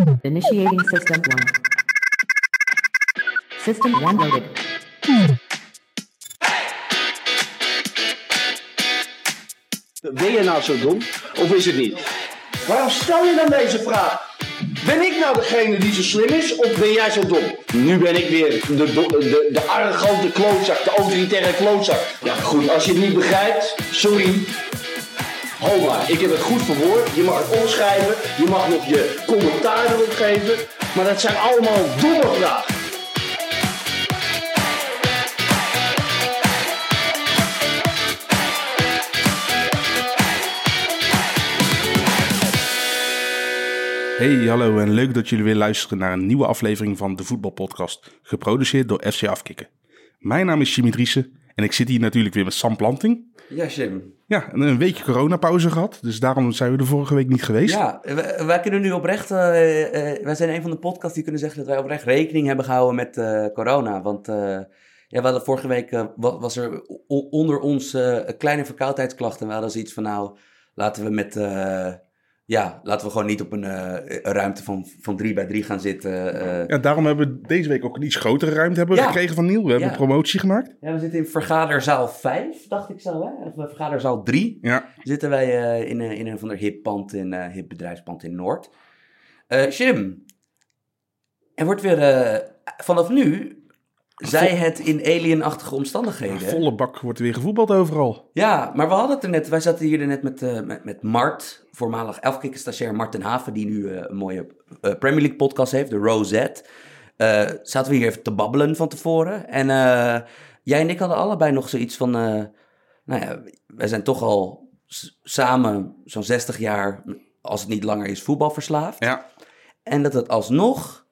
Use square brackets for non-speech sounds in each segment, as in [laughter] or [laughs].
Initiating system 1. System 1 loaded. Ben je nou zo dom of is het niet? Waarom stel je dan deze vraag? Ben ik nou degene die zo slim is of ben jij zo dom? Nu ben ik weer de, de, de, arrogante klootzak, de autoritaire klootzak. Ja goed, als je het niet begrijpt, sorry. Ho maar, ik heb het goed verwoord. Je mag het omschrijven, je mag nog je commentaar erop geven. Maar dat zijn allemaal domme vragen. Hey, hallo en leuk dat jullie weer luisteren naar een nieuwe aflevering van de Voetbalpodcast, geproduceerd door FC Afkikken. Mijn naam is Jimmy Driessen en ik zit hier natuurlijk weer met Sam Planting. Ja, Jim. Ja, en een weekje coronapauze gehad, dus daarom zijn we de vorige week niet geweest. Ja, wij, wij kunnen nu oprecht, eh, eh, wij zijn een van de podcasts die kunnen zeggen dat wij oprecht rekening hebben gehouden met eh, corona. Want ja, we hadden vorige week, wa- was er onder ons een kleine verkoudheidsklachten. We hadden zoiets van, nou, laten we met, ja, laten we gewoon niet op een, eh, een ruimte van, van drie bij drie gaan zitten. eh. Ja, daarom hebben we deze week ook een iets grotere ruimte hebben Ja. gekregen van Niel. We hebben Ja. een promotie gemaakt. Ja, we zitten in vergaderzaal 5, dacht ik zo, hè? Of eh, vergaderzaal 3. Ja, zitten wij eh, in, een, in een van de hip pand in hip bedrijfspand in Noord. Jim, er wordt weer vanaf nu, zij het in alienachtige omstandigheden. volle bak wordt er weer gevoetbald overal. Ja, maar we hadden het er net, wij zaten hier net met, eh, met, met Mart, voormalig elfkikker stagiair Martin Haven, die nu eh, een mooie eh, Premier League podcast heeft, de Rosette. Zaten we hier even te babbelen van tevoren. En jij en ik hadden allebei nog zoiets van, nou ja, wij zijn toch al samen zo'n 60 jaar, als het niet langer is, voetbalverslaafd. Ja, En dat het alsnog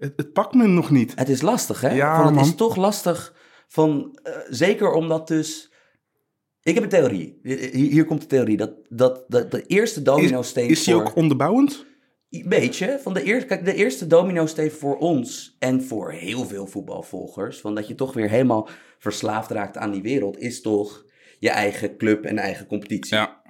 het, het pakt me nog niet. het is lastig, hè? Ja, Van, het is toch lastig. Van, eh, zeker omdat dus... Ik heb een theorie. Hier, hier komt de theorie. Dat, dat, dat de eerste domino-steen Is die voor... ook onderbouwend? Beetje. Van de, eerste, kijk, de eerste domino-steen voor ons en voor heel veel voetbalvolgers... van dat je toch weer helemaal verslaafd raakt aan die wereld... is toch je eigen club en eigen competitie. Ja.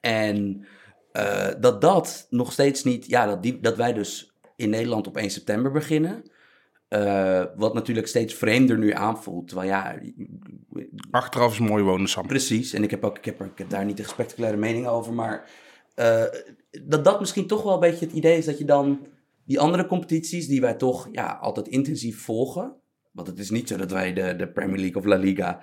En eh, dat dat nog steeds niet, ja, dat, die, dat wij dus in Nederland op 1 september beginnen. eh, wat natuurlijk steeds vreemder nu aanvoelt. Terwijl ja, Achteraf is mooi wonen, Sam. precies. En ik heb, ook, ik heb, ik heb daar niet een spectaculaire mening over. Maar eh, dat dat misschien toch wel een beetje het idee is dat je dan die andere competities, die wij toch ja, altijd intensief volgen. Want het is niet zo dat wij de, de Premier League of La Liga.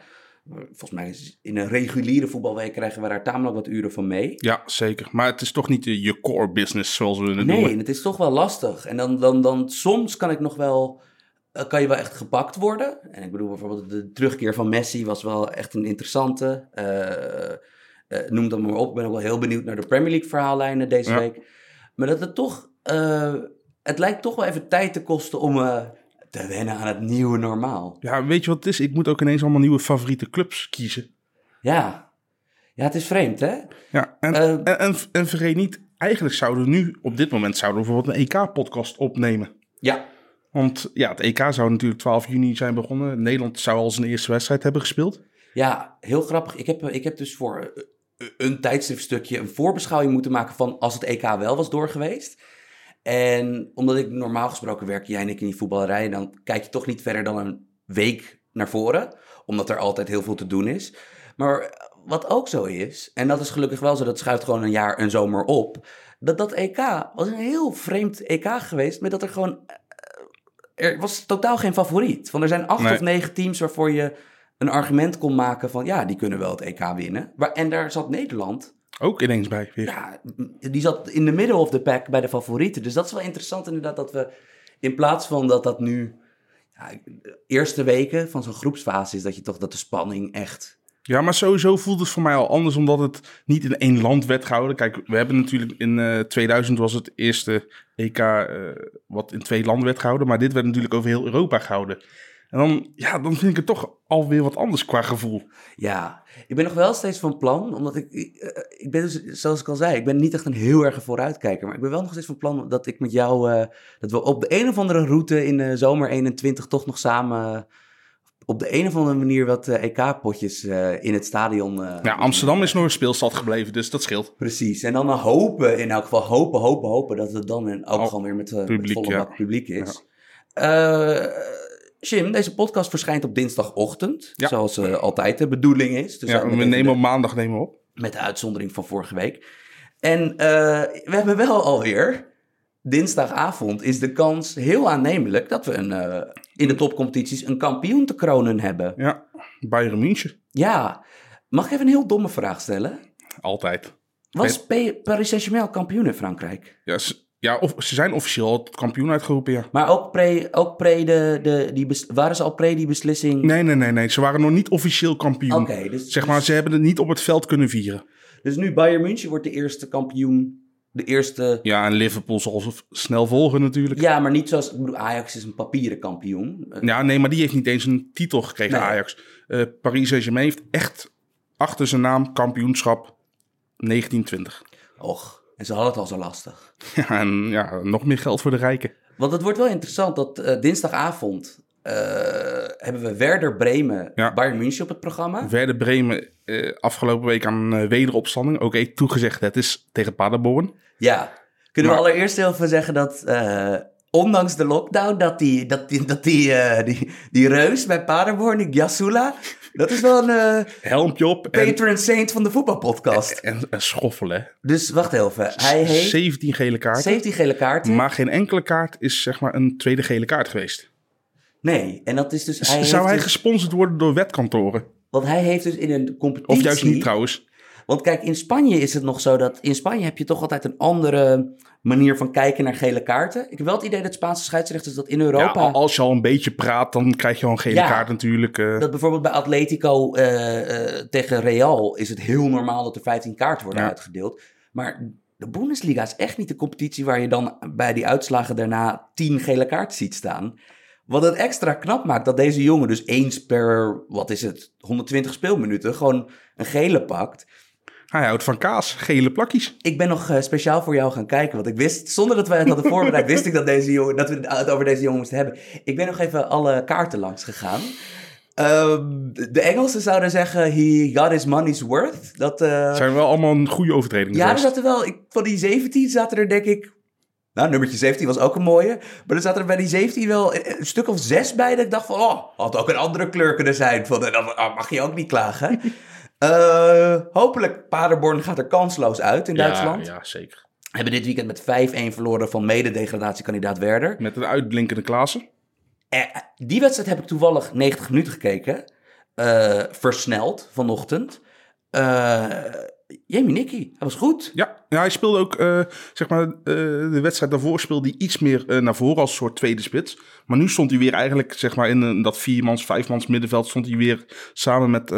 Volgens mij is in een reguliere voetbalweek krijgen we daar tamelijk wat uren van mee. Ja, zeker. Maar het is toch niet eh, je core business, zoals we het Nee, noemen. en het is toch wel lastig. En dan, dan, dan soms kan ik nog wel, eh, kan je wel echt gepakt worden. En ik bedoel bijvoorbeeld de terugkeer van Messi was wel echt een interessante. eh, noem dat maar op. Ik ben ook wel heel benieuwd naar de Premier League verhaallijnen deze Ja. week. Maar dat het toch, het lijkt toch wel even tijd te kosten om te wennen aan het nieuwe normaal. Ja, weet je wat het is? Ik moet ook ineens allemaal nieuwe favoriete clubs kiezen. Ja, ja het is vreemd hè? Ja, en, Eh, en, en, en vergeet niet, eigenlijk zouden we nu, op dit moment, zouden we bijvoorbeeld een EK-podcast opnemen. Ja, Want ja, het EK zou natuurlijk 12 juni zijn begonnen. Nederland zou al zijn eerste wedstrijd hebben gespeeld. Ja, heel grappig. Ik heb, ik heb dus voor eh, een tijdschriftstukje een voorbeschouwing moeten maken van als het EK wel was doorgeweest. En omdat ik normaal gesproken werk, jij en ik in die voetballerij, dan kijk je toch niet verder dan een week naar voren. Omdat er altijd heel veel te doen is. Maar wat ook zo is, en dat is gelukkig wel zo, dat schuift gewoon een jaar, een zomer op. Dat dat EK was een heel vreemd EK geweest, met dat er gewoon eh, er was totaal geen favoriet. Van er zijn acht Nee. of negen teams waarvoor je een argument kon maken van ja, die kunnen wel het EK winnen. Maar, en daar zat Nederland, Ook ineens bij weer. ja, die zat in de middle of the pack bij de favorieten. Dus dat is wel interessant inderdaad dat we in plaats van dat dat nu ja, de eerste weken van zo'n groepsfase is, dat je toch dat de spanning echt. Ja, maar sowieso voelt het voor mij al anders, omdat het niet in één land werd gehouden. Kijk, we hebben natuurlijk in eh 2000 was het eerste EK eh, wat in twee landen werd gehouden. Maar dit werd natuurlijk over heel Europa gehouden. En dan, ja, dan vind ik het toch alweer wat anders qua gevoel. Ja, ik ben nog wel steeds van plan, omdat ik, ik, eh, ik ben dus, zoals ik al zei, ik ben niet echt een heel erg vooruitkijker, maar ik ben wel nog steeds van plan dat ik met jou, eh, dat we op de een of andere route in de zomer 21 toch nog samen op de een of andere manier wat eh, EK-potjes in het stadion. Ja, Amsterdam is nog een speelstad gebleven, dus dat scheelt. Precies. En dan hopen, in elk geval hopen, hopen, hopen dat het dan in, ook Al- gewoon weer met, met publiek, volle ja. publiek is. Eh, Jim, deze podcast verschijnt op dinsdagochtend, Ja. zoals eh, altijd de bedoeling is. Dus Ja, we nemen de- op maandag nemen we op. met de uitzondering van vorige week. En eh, we hebben wel alweer, dinsdagavond is de kans heel aannemelijk dat we een, eh, in de topcompetities een kampioen te kronen hebben. Ja, Bayern München. Ja, mag ik even een heel domme vraag stellen? Altijd. Was Paris Saint-Germain kampioen in Frankrijk? Ja, ja of, ze zijn officieel kampioen uitgeroepen, ja. Maar ook pre, ook pre de, de, die bes- waren ze al pre die beslissing? Nee, nee, nee, nee. Ze waren nog niet officieel kampioen. Oké, dus, Zeg maar, ze hebben het niet op het veld kunnen vieren. dus nu Bayern München wordt de eerste kampioen. De eerste... Ja, en Liverpool zal snel volgen natuurlijk. Ja. Ja, maar niet zoals... Ik bedoel, Ajax is een papieren kampioen. Eh, nee, maar die heeft niet eens een titel gekregen, Nee. Ajax. Eh Paris Saint-Germain heeft echt achter zijn naam kampioenschap 1920. Och, en ze hadden het al zo lastig. [laughs] Ja, en ja, nog meer geld voor de rijken. Want het wordt wel interessant dat eh, dinsdagavond eh, hebben we Werder Bremen, Ja. Bayern München op het programma. Werder Bremen eh, afgelopen week aan wederopstanding. Oké, toegezegd, het is tegen Paderborn. Ja. Kunnen we allereerst even zeggen dat ondanks de lockdown, dat die, dat die, dat die, die, die reus bij Paderborn, die Yasula, dat is wel een Helmpje op en, patron saint van de voetbalpodcast. en, en schoffelen. Dus wacht even, hij heeft 17 gele kaarten. 17 gele kaarten. Maar geen enkele kaart is zeg maar een tweede gele kaart geweest. Nee, en dat is dus... Hij Zou hij dus- gesponsord worden door wetkantoren? Want hij heeft dus in een competitie... Of juist niet trouwens? Want kijk, in Spanje is het nog zo dat... In Spanje heb je toch altijd een andere manier van kijken naar gele kaarten. Ik heb wel het idee dat Spaanse scheidsrechters dat in Ja, Europa... al- als je al een beetje praat, dan krijg je al een gele Ja. kaart natuurlijk. eh. Dat bijvoorbeeld bij Atletico eh, eh, tegen Real is het heel normaal dat er 15 kaarten worden Ja. uitgedeeld. Maar de Bundesliga is echt niet de competitie waar je dan bij die uitslagen daarna 10 gele kaarten ziet staan. Wat het extra knap maakt dat deze jongen dus eens per, wat is het, 120 speelminuten gewoon een gele pakt. Hij houdt van kaas, gele plakjes. Ik ben nog eh, speciaal voor jou gaan kijken, want ik wist, zonder dat wij het hadden voorbereid, wist ik dat, deze jongen, dat we het over deze jongen moesten hebben. Ik ben nog even alle kaarten langs gegaan. Ehm, de Engelsen zouden zeggen, he got his money's worth. Dat, eh, zijn wel allemaal een goede overtredingen ja, er zaten wel, ik, van die 17 zaten er denk ik, nou nummertje 17 was ook een mooie, maar er zaten er bij die 17 wel een, een stuk of zes bij dat ik dacht van, oh, had ook een andere kleur kunnen zijn. Van, dan mag je ook niet klagen. Eh, hopelijk, Paderborn gaat er kansloos uit in Duitsland. Ja, ja, zeker. Hebben dit weekend met 5-1 verloren van mede-degradatiekandidaat Werder. Met een uitblinkende Klaassen. Eh, die wedstrijd heb ik toevallig 90 minuten gekeken. Eh, versneld vanochtend. Jamie Nicky, hij was goed. Ja, ja hij speelde ook, eh, zeg maar, eh, de wedstrijd daarvoor speelde hij iets meer eh, naar voren als soort tweede spits. Maar nu stond hij weer eigenlijk, zeg maar, in een, dat viermans, vijfmans middenveld stond hij weer samen met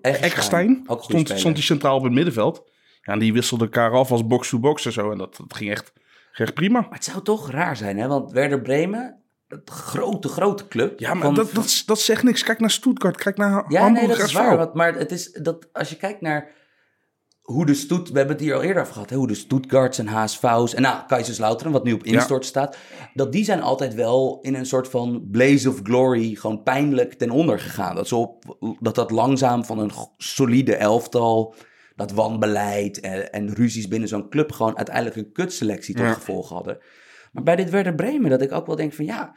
Eckstein. Stond, stond hij centraal op het middenveld. Ja, en die wisselden elkaar af als box-to-box en zo. En dat, dat ging echt, echt prima. Maar het zou toch raar zijn, hè? Want Werder Bremen, een grote, grote club. Ja, maar van- dat, dat, dat zegt niks. Kijk naar Stuttgart, kijk naar Ja, Hamburg nee, dat is waar. Want, maar het is dat als je kijkt naar hoe de Stoet... We hebben het hier al eerder over gehad. Hè, hoe de Stuttgarts en HSV's en nou, Kaiserslautern, wat nu op instort staat. Dat die zijn altijd wel in een soort van blaze of glory gewoon pijnlijk ten onder gegaan. Dat, ze op, dat dat langzaam van een solide elftal... Dat wanbeleid en, en ruzies binnen zo'n club gewoon uiteindelijk een kutselectie tot Ja. gevolg hadden. Maar bij dit Werder Bremen, dat ik ook wel denk van ja,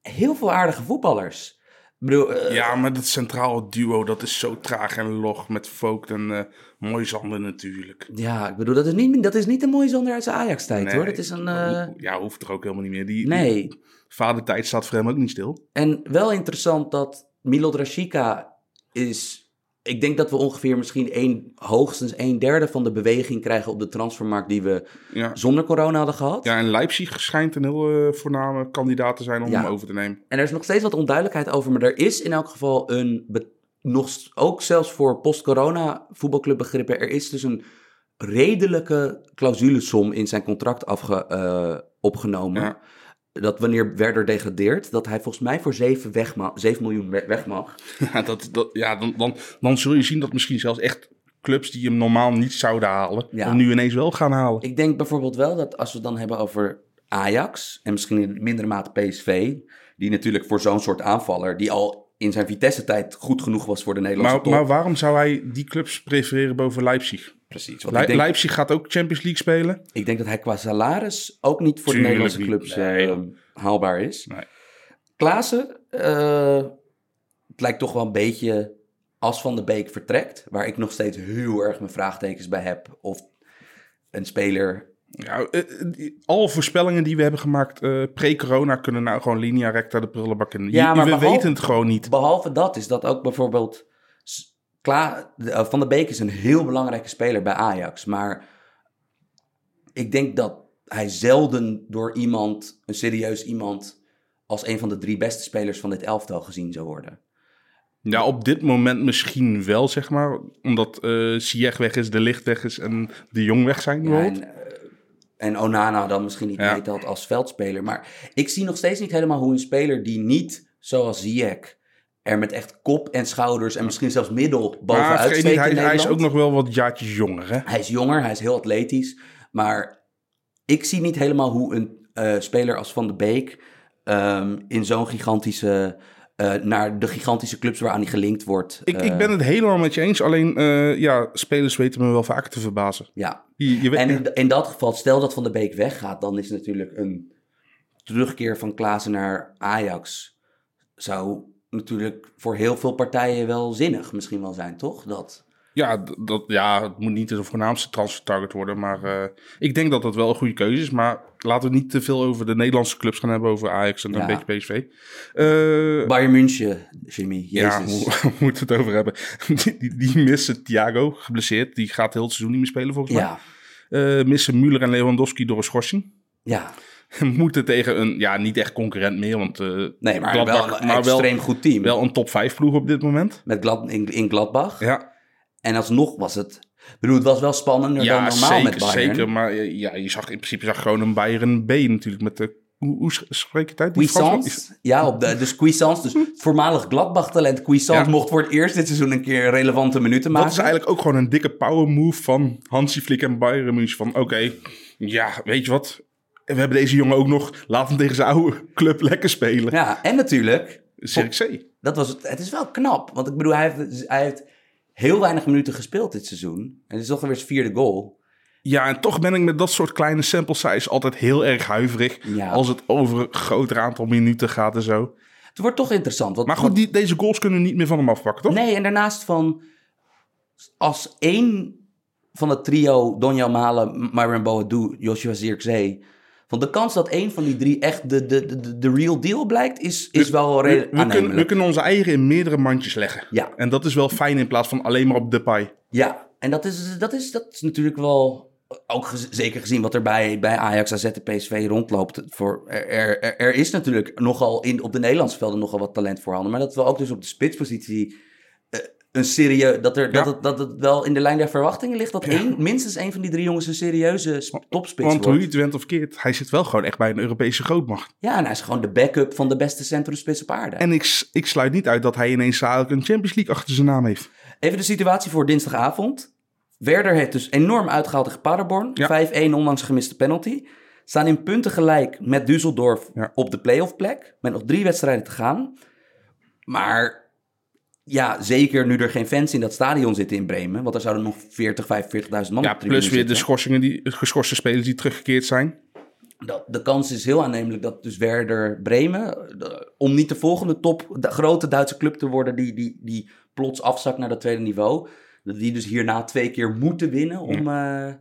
heel veel aardige voetballers. Bedoel, eh, Ja, maar dat centrale duo, dat is zo traag en log met Vogt en eh Moisander natuurlijk. Ja, ik bedoel, dat is niet, dat is niet de mooie zonder uit zijn Ajax-tijd Nee, hoor. Dat is een. eh, Ja, hoeft er ook helemaal niet meer. Die, nee. die vadertijd staat voor hem ook niet stil. En wel interessant dat Milot Rashica is. Ik denk dat we ongeveer misschien een, hoogstens een derde van de beweging krijgen op de transfermarkt die we Ja, zonder corona hadden gehad. ja en Leipzig schijnt een heel eh, voorname kandidaat te zijn om Ja. hem over te nemen. En er is nog steeds wat onduidelijkheid over, maar er is in elk geval een. nog, ook zelfs voor post-corona voetbalclubbegrippen, er is dus een redelijke clausulesom in zijn contract afge, eh, opgenomen. Ja. Dat wanneer Werder degradeert, dat hij volgens mij voor 7, weg ma- 7 miljoen we- weg mag. [laughs] Ja, dat, dat, ja dan, dan, dan zul je zien dat misschien zelfs echt clubs die hem normaal niet zouden halen, Ja. hem nu ineens wel gaan halen. Ik denk bijvoorbeeld wel dat als we het dan hebben over Ajax en misschien in mindere mate PSV, die natuurlijk voor zo'n soort aanvaller, die al in zijn Vitesse-tijd goed genoeg was voor de Nederlandse Maar, top. maar waarom zou hij die clubs prefereren boven Leipzig? Precies. Want Le- denk, Leipzig gaat ook Champions League spelen. ik denk dat hij qua salaris ook niet voor Tuurlijk de Nederlandse clubs Nee, eh, haalbaar is. Nee. Klaassen, eh, het lijkt toch wel een beetje als Van de Beek vertrekt, waar ik nog steeds heel erg mijn vraagtekens bij heb. Of een speler Ja, eh, alle voorspellingen die we hebben gemaakt pre-corona kunnen nou gewoon linea recta de prullenbak in. Ja, maar we behalve- weten het gewoon niet. Behalve dat is dat ook bijvoorbeeld... S- Kla de- eh, Van der Beek is een heel belangrijke speler bij Ajax. Maar ik denk dat hij zelden door iemand, een serieus iemand... als een van de drie beste spelers van dit elftal gezien zou worden. Ja, op dit moment misschien wel, zeg maar. Omdat Ziyech weg is, De Licht weg is en De Jong weg zijn. Ja, en, eh, en Onana dan misschien niet Ja. meetelt als veldspeler. Maar ik zie nog steeds niet helemaal hoe een speler die niet, zoals Ziyech... er met echt kop en schouders en misschien zelfs middel bovenuit steekt hij, is ook nog wel wat jaartjes jonger, hè? Hij is jonger, hij is heel atletisch. Maar ik zie niet helemaal hoe een eh, speler als Van de Beek ehm, in zo'n gigantische. eh, naar de gigantische clubs waaraan hij gelinkt wordt. Ik, eh, ik ben het helemaal met je eens. Alleen, eh, ja, spelers weten me wel vaker te verbazen. Ja, Je, je weet, en in, in dat geval, stel dat Van de Beek weggaat, dan is natuurlijk een terugkeer van Klaassen naar Ajax. Zou natuurlijk voor heel veel partijen wel zinnig misschien wel zijn, toch? Dat, ja, dat, ja, het moet niet de voornaamste transfer target worden. Maar eh, ik denk dat dat wel een goede keuze is. Maar laten we niet te veel over de Nederlandse clubs gaan hebben. Over Ajax en Ja. een beetje PSV. Eh, Bayern München, Jimmy, ja, Jezus. [laughs] we moeten het over hebben. Die, die, die missen Thiago, geblesseerd. Die gaat heel het seizoen niet meer spelen volgens Ja, mij. Eh, missen Müller en Lewandowski door een schorsing. ja. [laughs] moeten tegen een, ja, niet echt concurrent meer. Want, eh, Nee, maar Gladbach- wel een maar wel- extreem goed team. wel een top 5 ploeg op dit moment. Met Glad, in, in Gladbach. Ja, En alsnog was het... Ik bedoel, het was wel spannender dan ja normaal zeker, met Bayern. zeker. Maar eh, ja, je zag in principe zag gewoon een Bayern B natuurlijk. Met de, hoe, hoe spreek je het uit? Die. Ja, op de, dus Cuisance, dus [laughs] voormalig Gladbach-talent Cuisance Ja. mocht voor het eerst dit seizoen een keer relevante minuten maken. Dat is eigenlijk ook gewoon een dikke power move van Hansi Flick en Bayern München. Van oké, ja, weet je wat? We hebben deze jongen ook nog. Laat hem tegen zijn oude club lekker spelen. Ja, en natuurlijk, Cirque C. dat was het, het is wel knap. Want ik bedoel, hij heeft, hij heeft heel weinig minuten gespeeld dit seizoen. En het is toch alweer zijn vierde goal. Ja, en toch ben ik met dat soort kleine sample size altijd heel erg huiverig. Ja. Als het over een groter aantal minuten gaat en zo. Het wordt toch interessant. Want, Maar goed, die, deze goals kunnen niet meer van hem afpakken, toch? Nee, en daarnaast van... Als één van het trio, Donja Malen, Myron Boadu, Joshua Zirkzee... Van de kans dat één van die drie echt de, de, de, de real deal blijkt, is, is wel We, redelijk we, kunnen, we aannemelijk. kunnen onze eigen in meerdere mandjes leggen. Ja. En dat is wel fijn in plaats van alleen maar op de pie. Ja, en dat is, dat is, dat is natuurlijk wel... Ook gez- zeker gezien wat er bij, bij Ajax, AZ en PSV rondloopt. Voor, er, er, er is natuurlijk nogal in, op de Nederlandse velden nogal wat talent voorhanden. Maar dat we ook dus op de spitspositie een serieus... Dat, er, dat, het, dat het wel in de lijn der verwachtingen ligt. Dat één, minstens één van die drie jongens een serieuze sp- topspits Want hoe je het went of keert, hij zit wel gewoon echt bij een Europese grootmacht. Ja, en hij is gewoon de backup van de beste centrumspits op aarde. En ik, ik sluit niet uit dat hij ineens eigenlijk een Champions League achter zijn naam heeft. Even de situatie voor dinsdagavond. Werder heeft dus enorm uitgehaald tegen Paderborn. Ja. 5-1 ondanks gemiste penalty. Staan in punten gelijk met Düsseldorf op de playoff plek. Met nog drie wedstrijden te gaan. Maar ja, zeker nu er geen fans in dat stadion zitten in Bremen. Want er zouden nog 40, 45.000 man Ja, op de tribune plus weer de schorsingen die, geschorste spelers die teruggekeerd zijn. Dat, de kans is heel aannemelijk dat dus Werder Bremen, de- om niet de volgende top, de grote Duitse club te worden die, die, die plots afzakt naar dat tweede niveau, dat die dus hierna twee keer moeten winnen om eh,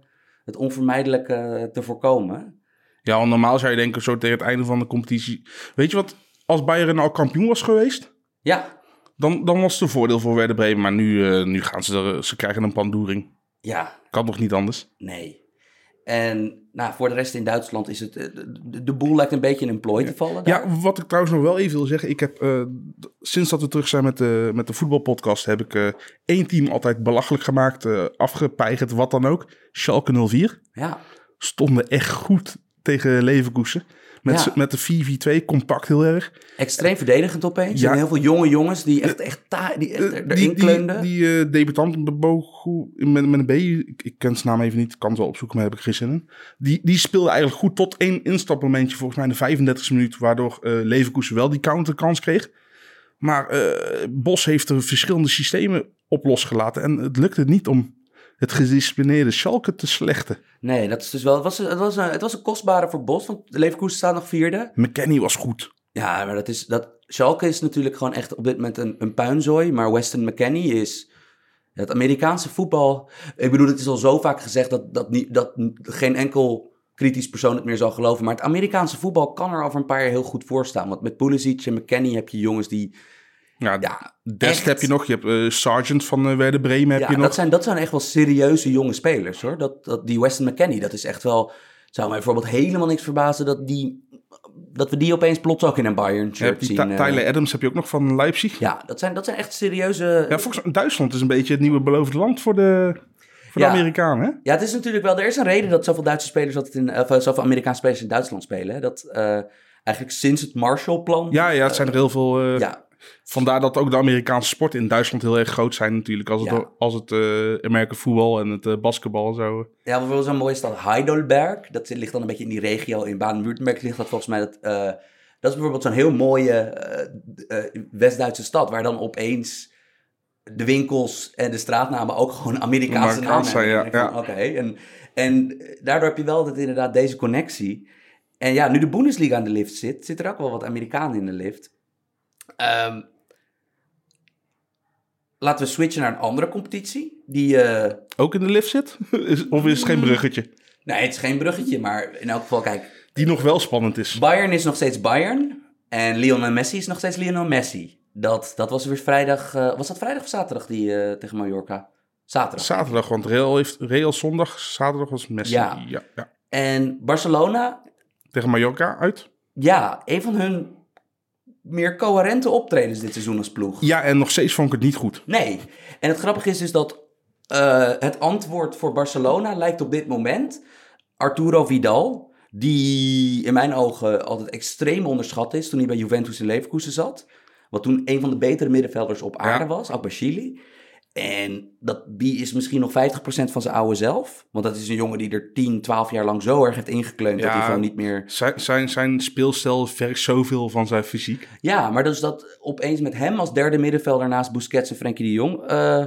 het onvermijdelijke te voorkomen. Ja, normaal zou je denken, zo tegen het einde van de competitie. Weet je wat, als Bayern al kampioen was geweest, Ja, dan, dan was het een voordeel voor Werder Bremen. Maar nu, eh, nu gaan ze er, ze krijgen een pandoering. ja, Kan nog niet anders. nee. En nou, voor de rest in Duitsland is het, eh, de, de boel lijkt een beetje in een plooi te vallen. daar. Ja, wat ik trouwens nog wel even wil zeggen. Ik heb, eh, sinds dat we terug zijn met de, met de voetbalpodcast, heb ik één team altijd belachelijk gemaakt, eh afgepeigerd, wat dan ook. Schalke 04 ja. stonden echt goed tegen Leverkusen. Met, Ja. met de 4-4-2, compact heel erg. extreem verdedigend opeens. Ja. En heel veel jonge jongens die echt, echt, ta- die echt Eh, die die, eh, debutant, Bogu, met, met een B, ik, ik ken zijn naam even niet, kan het wel opzoeken, maar heb ik geen zin in. Die, die speelde eigenlijk goed tot één instapmomentje, volgens mij in de 35e minuut, waardoor eh Leverkusen wel die counterkans kreeg. Maar eh, Bos heeft er verschillende systemen op losgelaten. En het lukte niet om het gedisciplineerde Schalke te slechten. Nee, dat is dus wel. Het was, het was, een, het was een kostbare voor Bos, want de Leverkusen staat nog vierde. McKenny was goed. Ja, maar dat is. Dat, Schalke is natuurlijk gewoon echt op dit moment een, een puinzooi. Maar Weston McKenney is. Het Amerikaanse voetbal. Ik bedoel, het is al zo vaak gezegd dat, dat, niet, dat geen enkel kritisch persoon het meer zal geloven. Maar het Amerikaanse voetbal kan er over een paar jaar heel goed voor staan. Want met Pulisic en McKenney heb je jongens die. Ja, Ja, Dest heb je nog. Je hebt Sargent van eh Werder Bremen heb Ja, je nog. dat zijn, dat zijn echt wel serieuze jonge spelers hoor. Dat, dat, die Weston McKenney, dat is echt wel. Zou mij bijvoorbeeld helemaal niks verbazen dat, die, dat we die opeens plots ook in een Bayern shirt zien. Eh. Tyler Adams heb je ook nog van Leipzig. Ja, Ja, dat zijn, dat zijn echt serieuze. volgens mij Duitsland is een beetje het nieuwe beloofde land voor de, voor de Ja. Amerikanen. Hè? Ja, het is natuurlijk wel. Er is een reden dat zoveel Duitse spelers altijd in. Of zoveel Amerikaanse spelers in Duitsland spelen. hè. Dat eigenlijk sinds het Marshallplan. Ja, ja, het zijn er heel veel. ja, Vandaar dat ook de Amerikaanse sporten in Duitsland heel erg groot zijn natuurlijk. Als het, Ja. als het eh Amerika voetbal en het eh, basketbal en zo. Ja, bijvoorbeeld zo'n mooie stad Heidelberg. Dat ligt dan een beetje in die regio. In Baden-Württemberg ligt dat volgens mij. Dat, eh, dat is bijvoorbeeld zo'n heel mooie West-Duitse stad. Waar dan opeens de winkels en de straatnamen ook gewoon Amerikaanse namen zijn, ja, van, Oké, en, en daardoor heb je wel dat inderdaad deze connectie. En ja, nu de Bundesliga aan de lift zit, zit er ook wel wat Amerikanen in de lift. Ehm, laten we switchen naar een andere competitie. Die... eh, Ook in de lift zit? [laughs] Of is het geen bruggetje? Nee, het is geen bruggetje, maar in elk geval, kijk, Die nog wel spannend is. Bayern is nog steeds Bayern en Lionel Messi is nog steeds Lionel Messi. Dat, dat was weer vrijdag, eh, was dat vrijdag of zaterdag die eh, tegen Mallorca? Zaterdag. Zaterdag, want Real, heeft, Real zondag, zaterdag was Messi. Ja. Ja. Ja, En Barcelona, Tegen Mallorca uit. ja, een van hun meer coherente optredens dit seizoen als ploeg. Ja, en nog steeds vond ik het niet goed. Nee. En het grappige is dus dat eh, het antwoord voor Barcelona lijkt op dit moment Arturo Vidal, die in mijn ogen altijd extreem onderschat is toen hij bij Juventus in Leverkusen zat. Wat toen een van de betere middenvelders op aarde Ja. was, ook bij Chili. En dat, die is misschien nog 50% van zijn oude zelf. Want dat is een jongen die er 10, 12 jaar lang zo erg heeft ingekleund dat Ja. hij gewoon niet meer... Zijn, zijn, zijn speelstijl vergt zoveel van zijn fysiek. Ja, maar dus dat opeens met hem als derde middenvelder naast Busquets en Frenkie de Jong... eh,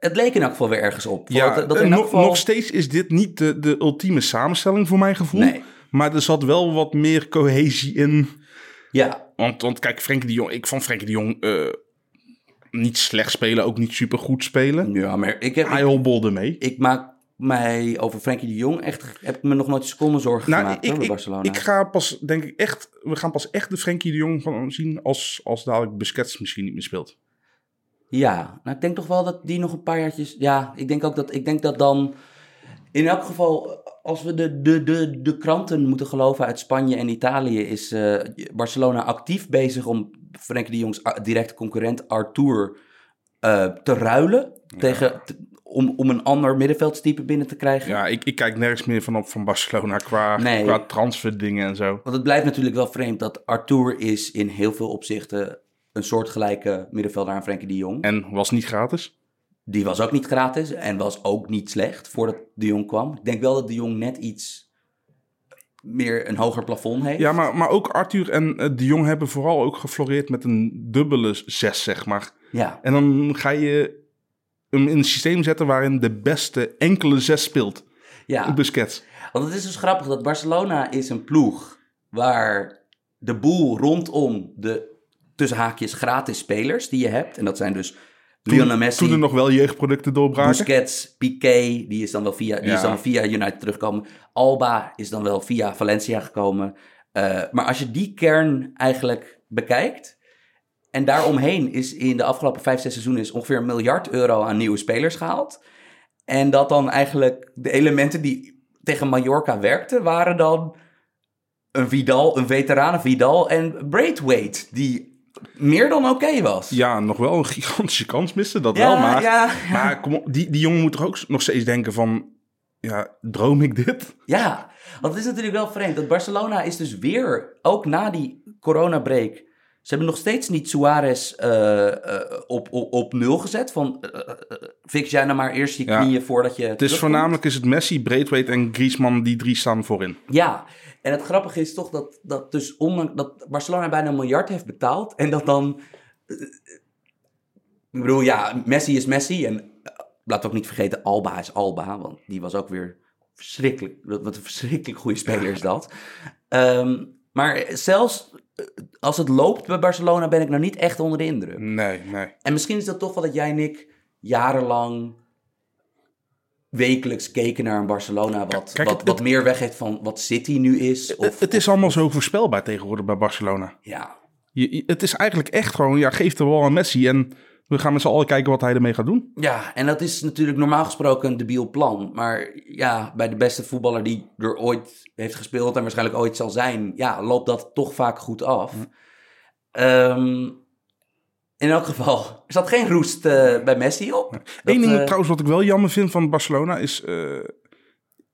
het leek in elk geval weer ergens op. Ja, dat, dat elk nog, geval... nog steeds is dit niet de, de ultieme samenstelling voor mijn gevoel. Nee. Maar er zat wel wat meer cohesie in. Ja, Want, want kijk, Frenkie de Jong, ik vond Frenkie de Jong eh, niet slecht spelen, ook niet super goed spelen. ja, maar ik, heb, Hij hobbelde mee. ik maak mij over Frenkie de Jong echt... heb ik me nog nooit seconde zorgen Nou, gemaakt ik, hoor, bij ik, Barcelona. ik ga pas, denk ik echt, we gaan pas echt de Frenkie de Jong van zien als, als dadelijk Busquets misschien niet meer speelt. Ja, nou ik denk toch wel dat die nog een paar jaartjes... Ja, ik denk ook dat, ik denk dat dan... In elk geval, als we de, de, de, de kranten moeten geloven uit Spanje en Italië... is eh, Barcelona actief bezig om Frenkie de Jongs a- directe concurrent Arthur eh, te ruilen. Tegen, om, om een ander middenveldstype binnen te krijgen. Ja, ik, ik kijk nergens meer van op van Barcelona qua, Nee. qua transferdingen en zo. Want het blijft natuurlijk wel vreemd dat Arthur is in heel veel opzichten... een soortgelijke middenvelder aan Frenkie de Jong. En was niet gratis. Die was ook niet gratis en was ook niet slecht voordat de Jong kwam. Ik denk wel dat de Jong net iets meer een hoger plafond heeft. Ja, maar, maar ook Arthur en eh, de Jong hebben vooral ook gefloreerd met een dubbele zes, zeg maar. Ja, En dan ga je hem in een systeem zetten waarin de beste enkele zes speelt. ja. Busquets. want het is dus grappig dat Barcelona is een ploeg waar de boel rondom de tussen haakjes gratis spelers die je hebt. En dat zijn dus Lionel Messi, Toen er nog wel jeugdproducten doorbraken. Busquets, Piqué, die is dan wel via, die Ja. is dan via United teruggekomen. Alba is dan wel via Valencia gekomen. Eh, maar als je die kern eigenlijk bekijkt. En daaromheen is in de afgelopen vijf, zes seizoenen is ongeveer een miljard euro aan nieuwe spelers gehaald. En dat dan eigenlijk de elementen die tegen Mallorca werkten, waren dan een Vidal, een veteranen Vidal en Braithwaite, die meer dan oké was. Ja, nog wel een gigantische kans missen, dat wel. Maar, ja, maar kom op, die, die jongen moet toch ook nog steeds denken van... Ja, droom ik dit? Ja, want het is natuurlijk wel vreemd. Dat Barcelona is dus weer, ook na die coronabreak... Ze hebben nog steeds niet Suarez eh, eh, op, op, op nul gezet van, eh, fix jij nou maar eerst je knieën voordat je... Het is voornamelijk is het Messi, Braithwaite en Griezmann, die drie staan voorin. Ja, en het grappige is toch dat, dat, dus ondanks dat Barcelona bijna een miljard heeft betaald en dat dan... eh, ik bedoel, ja, Messi is Messi en eh, we ook niet vergeten, Alba is Alba, want die was ook weer verschrikkelijk, wat een verschrikkelijk goede speler is dat. Ehm, maar zelfs eh, als het loopt bij Barcelona ben ik nog niet echt onder de indruk. Nee, nee. En misschien is dat toch wel dat jij en ik jarenlang wekelijks keken naar een Barcelona wat, Kijk, wat, het- wat meer weg heeft van wat City nu is. Of, Het, het is allemaal zo voorspelbaar tegenwoordig bij Barcelona. ja, Je, het is eigenlijk echt gewoon, ja, geef de bal aan Messi en we gaan met z'n allen kijken wat hij ermee gaat doen. ja, en dat is natuurlijk normaal gesproken een debiel plan. Maar ja, bij de beste voetballer die er ooit heeft gespeeld en waarschijnlijk ooit zal zijn, ja, loopt dat toch vaak goed af. Ehm, in elk geval, er zat geen roest eh, bij Messi op. Dat, Eén ding eh, trouwens wat ik wel jammer vind van Barcelona is... eh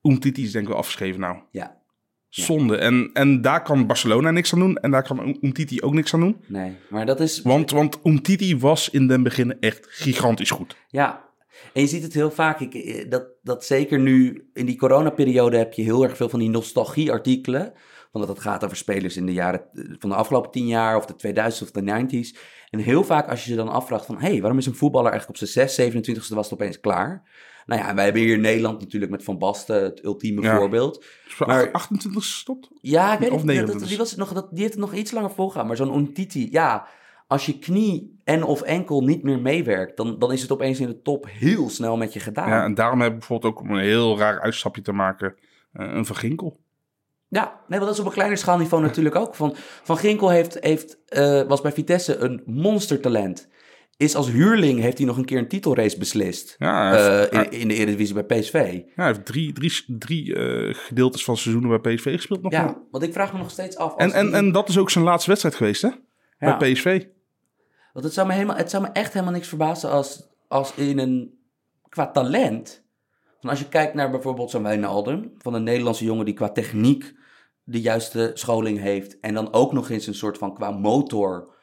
Umtiti is denk ik wel afgeschreven nou. ja, Zonde. En, en daar kan Barcelona niks aan doen. En daar kan Umtiti ook niks aan doen. nee, maar dat is Want, want Umtiti was in den begin echt gigantisch goed. Ja, en je ziet het heel vaak. Ik, dat, dat zeker nu in die coronaperiode heb je heel erg veel van die nostalgie-artikelen. Want dat het gaat over spelers in de jaren van de afgelopen tien jaar of de 2000 of de 90s. En heel vaak als je je dan afvraagt van... hé, hey, waarom is een voetballer eigenlijk op zijn 6, 27ste was het opeens klaar? Nou ja, wij hebben hier in Nederland natuurlijk met Van Basten het ultieme Ja. voorbeeld. Voor Maar- 28 gestopt? Ja, ik weet Of niet. dat- 29. dat- die, was het nog, dat, die heeft het nog iets langer volgehouden. Maar zo'n Untiti, ja, als je knie en of enkel niet meer meewerkt, dan, dan is het opeens in de top heel snel met je gedaan. Ja, en daarom heb ik bijvoorbeeld ook om een heel raar uitstapje te maken... eh, een Van Ginkel. Ja, nee, want dat is op een kleiner schaalniveau natuurlijk ook. Van, van Ginkel heeft, heeft, eh, was bij Vitesse een monstertalent. Is als huurling heeft hij nog een keer een titelrace beslist. Ja, hij heeft, eh, in, in de Eredivisie bij PSV. ja, hij heeft drie, drie, drie eh, gedeeltes van seizoenen bij PSV gespeeld nog. Ja, want ik vraag me nog steeds af. En, en, die- en dat is ook zijn laatste wedstrijd geweest, hè? Ja. Bij PSV. Want het zou me, helemaal, het zou me echt helemaal niks verbazen als, als in een... Qua talent... Van als je kijkt naar bijvoorbeeld zo'n Wijnaldum... van een Nederlandse jongen die qua techniek... de juiste scholing heeft... en dan ook nog eens een soort van qua motor...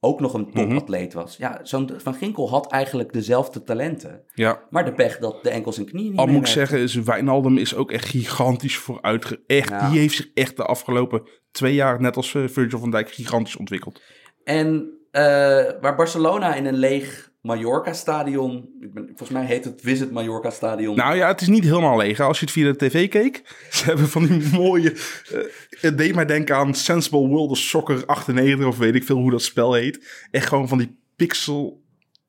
ook nog een topatleet was. Ja, zo'n Van Ginkel had eigenlijk dezelfde talenten... Ja. maar de pech dat de enkels en knieën niet Al moet ik zeggen, is Wijnaldum is ook echt gigantisch vooruit. Echt, Ja. Die heeft zich echt de afgelopen twee jaar, net als eh, Virgil van Dijk, gigantisch ontwikkeld. En waar Barcelona in een leeg Mallorca-stadion... Volgens mij heet het Visit Mallorca-stadion... Nou ja, het is niet helemaal leeg. Als je het via de tv keek, [laughs] ze hebben van die mooie... eh, het deed mij denken aan Sensible World of Soccer 98 of weet ik veel hoe dat spel heet. Echt gewoon van die pixel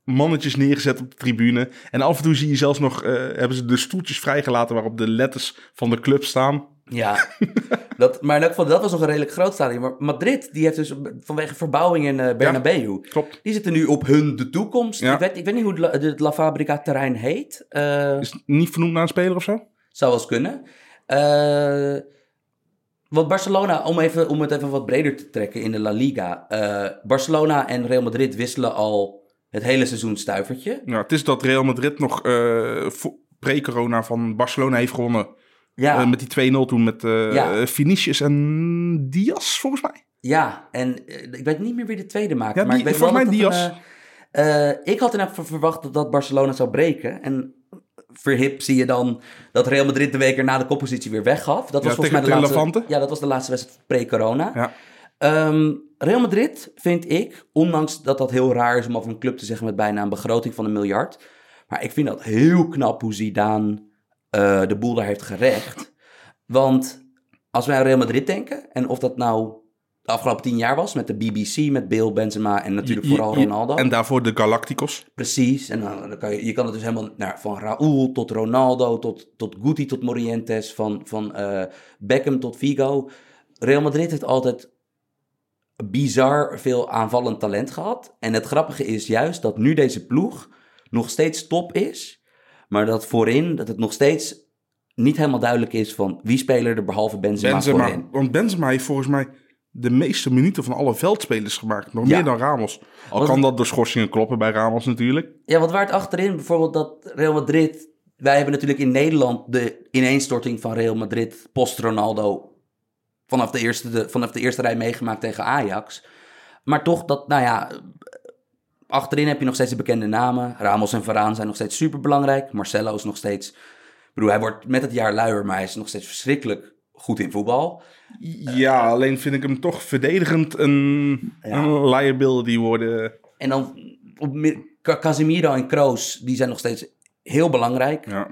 mannetjes neergezet op de tribune. En af en toe zie je zelfs nog, eh, hebben ze de stoeltjes vrijgelaten waarop de letters van de club staan. Ja, [laughs] dat, maar in elk geval, dat was nog een redelijk groot stadion. Maar Madrid, die heeft dus vanwege verbouwing in eh Bernabeu... Klopt. Die zitten nu op hun de toekomst. Ja. Ik, weet, ik weet niet hoe het La, Fabrica terrein heet. Eh Is het niet vernoemd naar een speler of zo? zou wel eens kunnen. Eh want Barcelona, om, even, om het even wat breder te trekken in de La Liga. Barcelona en Real Madrid wisselen al het hele seizoen stuivertje. Ja, het is dat Real Madrid nog pre-corona van Barcelona heeft gewonnen. Ja, Eh, met die 2-0 toen met Ja. Vinicius en Diaz, volgens mij. Ja, en ik weet niet meer wie de tweede maakte. Ja, maar die- ik weet volgens mij Diaz. een, ik had elk geval verwacht dat, dat Barcelona zou breken. En verhip zie je dan dat Real Madrid de week erna de koppositie weer weggaf. Dat was Ja, volgens mij de laatste, Levante. ja, dat was de laatste wedstrijd pre-corona. Ja. Ehm, Real Madrid vind ik, ondanks dat dat heel raar is om over een club te zeggen met bijna een begroting van een miljard. Maar ik vind dat heel knap hoe Zidane eh, de boel daar heeft gerecht. Want als wij aan Real Madrid denken, en of dat nou de afgelopen tien jaar was met de BBC, met Bale, Benzema en natuurlijk Je- vooral je- Ronaldo. En daarvoor de Galacticos. Precies, en dan, dan kan je, je kan het dus helemaal nou, van Raúl tot Ronaldo, tot, tot Guti, tot Morientes, van, van eh, Beckham tot Figo. Real Madrid heeft altijd bizar veel aanvallend talent gehad. En het grappige is juist dat nu deze ploeg nog steeds top is, maar dat voorin, dat het nog steeds niet helemaal duidelijk is van wie spelen er behalve Benzema, Benzema. voorin. Want Benzema heeft volgens mij de meeste minuten van alle veldspelers gemaakt. Nog Ja. meer dan Ramos. Al Want- kan dat door schorsingen kloppen bij Ramos natuurlijk. Ja, want waar het achterin bijvoorbeeld dat Real Madrid... Wij hebben natuurlijk in Nederland de ineenstorting van Real Madrid post-Ronaldo... Vanaf de, eerste, de, vanaf de eerste rij meegemaakt tegen Ajax. Maar toch dat, nou ja... achterin heb je nog steeds de bekende namen. Ramos en Varaan zijn nog steeds super belangrijk. Marcelo is nog steeds. Ik bedoel, hij wordt met het jaar luier, maar hij is nog steeds verschrikkelijk goed in voetbal. Ja, alleen vind ik hem toch verdedigend een, Ja. een liability worden. En dan op mi- Ca- Casemiro en Kroos, die zijn nog steeds heel belangrijk. Ja.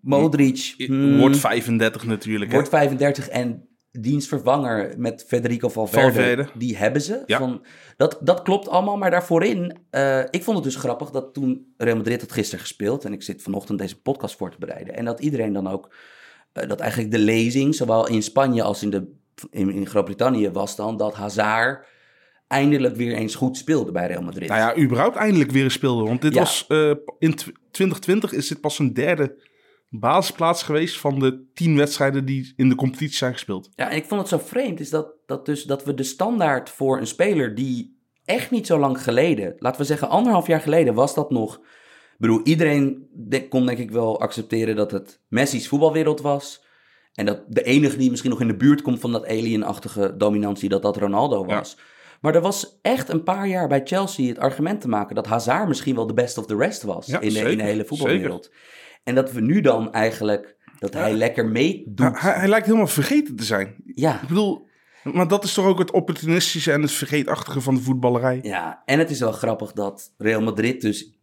Modric hmm, Wordt 35 natuurlijk. hè. wordt 35 en dienstvervanger met Federico Valverde, Valverde. die hebben ze. Ja. Van, dat, dat klopt allemaal, maar daarvoorin... eh, ik vond het dus grappig dat toen Real Madrid had gisteren gespeeld... en ik zit vanochtend deze podcast voor te bereiden... en dat iedereen dan ook... eh, dat eigenlijk de lezing, zowel in Spanje als in, de, in, in Groot-Brittannië... was dan dat Hazard eindelijk weer eens goed speelde bij Real Madrid. Nou ja, überhaupt eindelijk weer een speelde. Want dit Ja. was eh, in tw- 2020 is dit pas een derde basisplaats geweest van de tien wedstrijden die in de competitie zijn gespeeld. Ja, en ik vond het zo vreemd, is dat, dat, dus, dat we de standaard voor een speler die echt niet zo lang geleden, laten we zeggen anderhalf jaar geleden, was dat nog. Ik bedoel, iedereen de- kon denk ik wel accepteren dat het Messi's voetbalwereld was. En dat de enige die misschien nog in de buurt komt van dat alienachtige dominantie, dat dat Ronaldo was. Maar er was echt een paar jaar bij Chelsea het argument te maken dat Hazard misschien wel de best of the rest was Ja, in, de, in de hele voetbalwereld. En dat we nu dan eigenlijk, dat hij lekker meedoet. Hij, hij lijkt helemaal vergeten te zijn. ja. Ik bedoel, maar dat is toch ook het opportunistische en het vergeetachtige van de voetballerij. Ja, en het is wel grappig dat Real Madrid dus...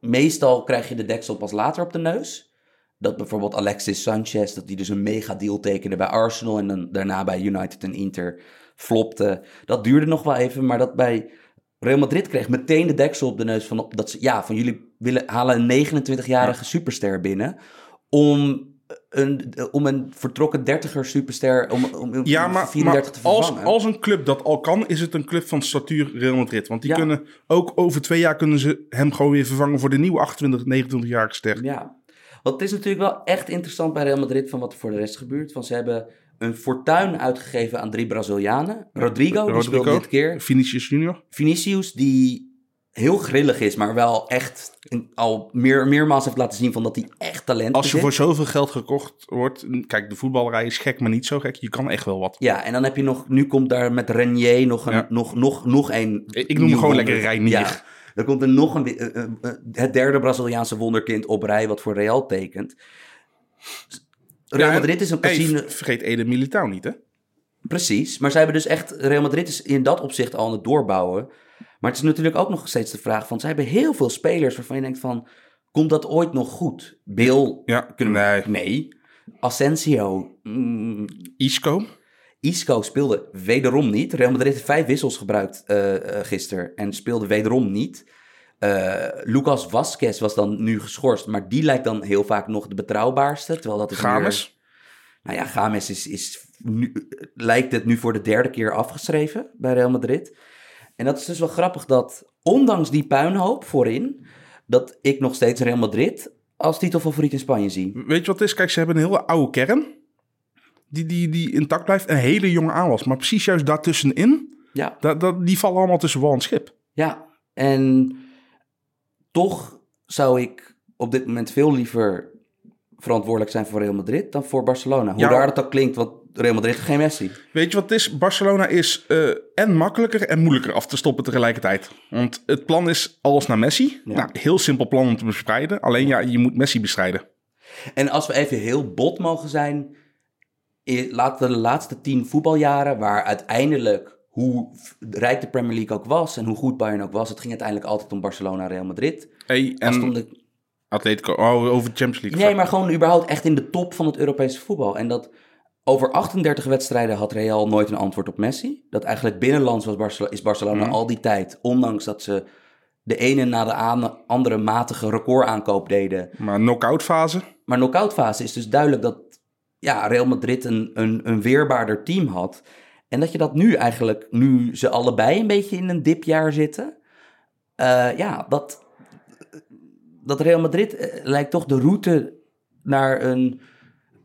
Meestal krijg je de deksel pas later op de neus. Dat bijvoorbeeld Alexis Sanchez, dat die dus een mega deal tekende bij Arsenal... en dan daarna bij United en Inter flopte. Dat duurde nog wel even, maar dat bij Real Madrid kreeg meteen de deksel op de neus... van, dat ze, ja, van jullie willen, halen een 29-jarige superster binnen... om een, om een vertrokken 30er superster, om, om, Ja, maar, 34 maar te als, vervangen. als een club dat al kan, is het een club van statuur Real Madrid. Want die Ja. kunnen ook over twee jaar kunnen ze hem gewoon weer vervangen voor de nieuwe 28, 29-jarige ster. Ja, want het is natuurlijk wel echt interessant bij Real Madrid van wat er voor de rest gebeurt. Want ze hebben een fortuin uitgegeven aan drie Brazilianen. Rodrigo, die speelde dit keer. Vinicius Junior. Vinicius, die heel grillig is, maar wel echt al meer, meermaals heeft laten zien van dat hij echt talent Als je bezit. voor zoveel geld gekocht wordt, kijk, de voetballerij is gek, maar niet zo gek. Je kan echt wel wat. Ja, en dan heb je nog, nu komt daar met Renier nog een, Ja. nog, nog, nog een. Ik noem hem gewoon wonder. lekker Reinier. Ja, er komt er nog een, eh, eh, eh, het derde Braziliaanse wonderkind op rij wat voor Real tekent. Real Madrid is een Hey, casino. vergeet Eden Militao niet, hè? Precies, maar zij hebben dus echt, Real Madrid is in dat opzicht al aan het doorbouwen. Maar het is natuurlijk ook nog steeds de vraag van, zij hebben heel veel spelers waarvan je denkt van, komt dat ooit nog goed? Bill, Ja, kunnen we- nee. Asensio, mm, Isco. Isco speelde wederom niet. Real Madrid heeft vijf wissels gebruikt eh, gisteren en speelde wederom niet. Eh, Lucas Vasquez was dan nu geschorst, maar die lijkt dan heel vaak nog de betrouwbaarste. Terwijl dat is meer- Games. nou ja, Games is, is nu, lijkt het nu voor de derde keer afgeschreven bij Real Madrid. En dat is dus wel grappig dat, ondanks die puinhoop voorin, dat ik nog steeds Real Madrid als titelfavoriet in Spanje zie. Weet je wat het is? Kijk, ze hebben een hele oude kern. Die, die, die intact blijft. Een hele jonge aanwas. Maar precies juist daartussenin, Ja, dat, dat, die vallen allemaal tussen wal en schip. ja. En toch zou ik op dit moment veel liever verantwoordelijk zijn voor Real Madrid dan voor Barcelona. Hoe Ja. raar het ook klinkt, want Real Madrid heeft geen Messi. Weet je wat het is? Barcelona is eh, en makkelijker en moeilijker af te stoppen tegelijkertijd. Want het plan is alles naar Messi. Ja. Nou, heel simpel plan om te bestrijden. Alleen ja, je moet Messi bestrijden. En als we even heel bot mogen zijn, laten de laatste tien voetbaljaren, waar uiteindelijk hoe rijk de Premier League ook was en hoe goed Bayern ook was, het ging uiteindelijk altijd om Barcelona en Real Madrid. Hey, Als en de- Atletico, oh, over de Champions League. nee, maar gewoon überhaupt echt in de top van het Europese voetbal. En dat over 38 wedstrijden had Real nooit een antwoord op Messi. Dat eigenlijk binnenlands was Barcelona, is Barcelona Mhm. al die tijd, ondanks dat ze de ene na de aan- andere matige recordaankoop deden, Maar knock-out fase. Maar knock-out fase is dus duidelijk dat ja, Real Madrid een, een, een weerbaarder team had. En dat je dat nu eigenlijk, nu ze allebei een beetje in een dipjaar zitten. eh, ja, dat, dat Real Madrid eh, lijkt toch de route naar een,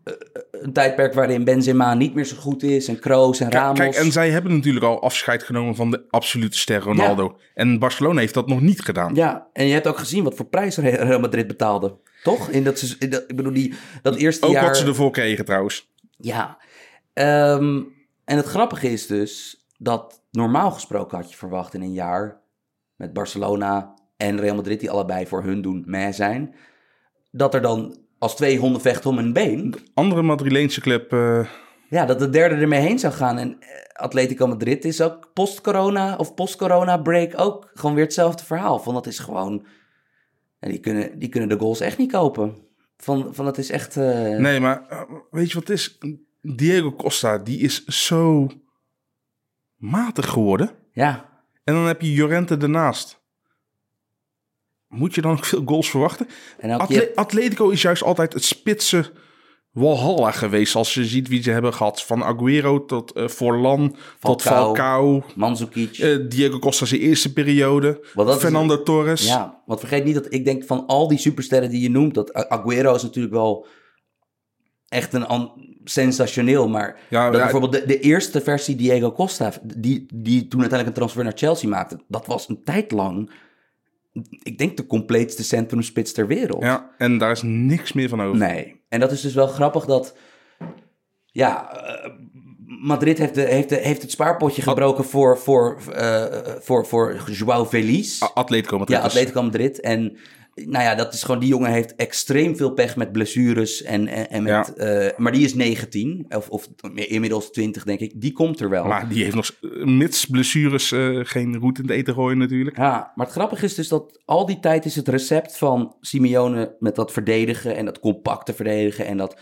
eh, een tijdperk waarin Benzema niet meer zo goed is. En Kroos en Ramos. Kijk, en zij hebben natuurlijk al afscheid genomen van de absolute ster Ronaldo. En Barcelona heeft dat nog niet gedaan. Ja, en je hebt ook gezien wat voor prijs Real Madrid betaalde. Toch? In dat, in dat, ik bedoel, die, dat eerste Ook jaar... wat ze ervoor kregen trouwens. Ja, Ehm, en het grappige is dus dat normaal gesproken had je verwacht in een jaar met Barcelona en Real Madrid, die allebei voor hun doen mee zijn, dat er dan als twee honden vechten om een been, Andere Madrileense club, eh, ja, dat de derde ermee heen zou gaan. En eh, Atletico Madrid is ook post-corona of post-corona break ook gewoon weer hetzelfde verhaal. Van dat is gewoon, ja, die, kunnen, die kunnen de goals echt niet kopen. Van, van dat is echt, eh, nee, maar weet je wat het is? Diego Costa, die is zo matig geworden. ja, En dan heb je Jorente ernaast. Moet je dan ook veel goals verwachten? En ook Atle- je- Atletico is juist altijd het spitse Walhalla geweest. Als je ziet wie ze hebben gehad. Van Aguero tot eh Forlan, tot Falcao. Mandzukic. eh, Diego Costa zijn eerste periode. Is- Fernando Torres. Ja, want vergeet niet dat ik denk van al die supersterren die je noemt, dat Aguero is natuurlijk wel echt een an- sensationeel, maar Ja, dat ja. bijvoorbeeld de, de eerste versie Diego Costa, die, die toen uiteindelijk een transfer naar Chelsea maakte, dat was een tijd lang, ik denk de compleetste centrumspits ter wereld. Ja, en daar is niks meer van over. Nee, en dat is dus wel grappig dat, ja, eh, Madrid heeft, de, heeft, de, heeft het spaarpotje gebroken voor, voor, eh, voor, voor Joao Feliz. Atletico Madrid. Ja, dus. Atletico Madrid. En nou ja, dat is gewoon, die jongen heeft extreem veel pech met blessures. En, en, en met, eh, maar die is 19, of, of inmiddels 20 denk ik. Die komt er wel. Maar die heeft nog, mits blessures, eh, geen roet in het eten gooien natuurlijk. Ja, maar het grappige is dus dat al die tijd is het recept van Simeone met dat verdedigen en dat compacte verdedigen en dat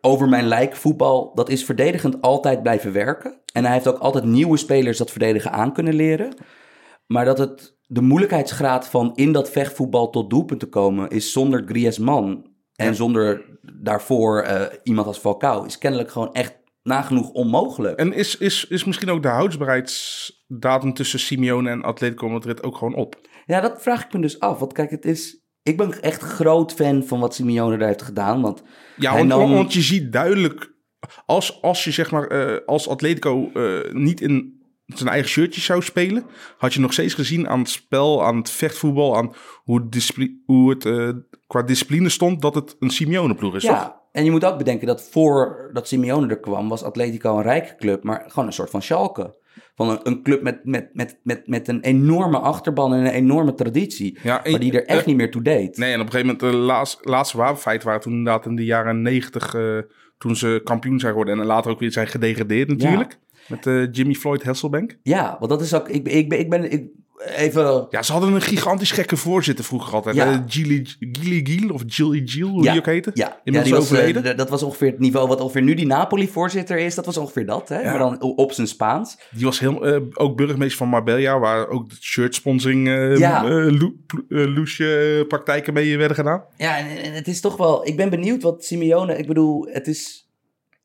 over mijn lijk voetbal, dat is verdedigend altijd blijven werken. En hij heeft ook altijd nieuwe spelers dat verdedigen aan kunnen leren. Maar dat het de moeilijkheidsgraad van in dat vechtvoetbal tot doelpunt te komen is zonder Griezmann en zonder daarvoor eh, iemand als Falcao is kennelijk gewoon echt nagenoeg onmogelijk. En is, is, is misschien ook de houdsbaarheidsdatum tussen Simeone en Atletico Madrid ook gewoon op? Ja, dat vraag ik me dus af. Want kijk, het is. Ik ben echt groot fan van wat Simeone daar heeft gedaan. Want Ja, hij want, nam- want je ziet duidelijk, als, als je zeg maar, eh, als Atletico eh, niet in zijn eigen shirtje zou spelen, had je nog steeds gezien aan het spel, aan het vechtvoetbal, aan hoe hoe het eh, qua discipline stond, dat het een Simeone-ploeg is, toch? ja, en je moet ook bedenken dat voordat Simeone er kwam, was Atletico een rijke club, maar gewoon een soort van Schalke. Van een, een club met, met, met, met, met een enorme achterban en een enorme traditie. Ja, en- maar die er echt eh, niet meer toe deed. Nee, en op een gegeven moment, de laatste, laatste wapenfeit waren toen inderdaad in de jaren negentig, eh, toen ze kampioen zijn geworden en later ook weer zijn gedegradeerd natuurlijk. Met eh, Jimmy Floyd Hasselbank. Ja, want dat is ook. Ik, ben- ik, ben, ik ben. Ik, even. Ja, ze hadden een gigantisch gekke voorzitter vroeger altijd. Ja. Ja. Gilly Gilly Giel of Gilly Giel, hoe die ook heette. Ja, ja Inmiddels die was, overleden. eh, dat was ongeveer het niveau wat ongeveer nu die Napoli-voorzitter is. Dat was ongeveer dat, hè? Ja. Maar dan op zijn Spaans. Die was heel, eh, ook burgemeester van Marbella, waar ook de shirt sponsoring eh Ja. loesje praktijken mee werden gedaan. Ja, en, en het is toch wel... Ik ben benieuwd wat Simeone... Ik bedoel, het is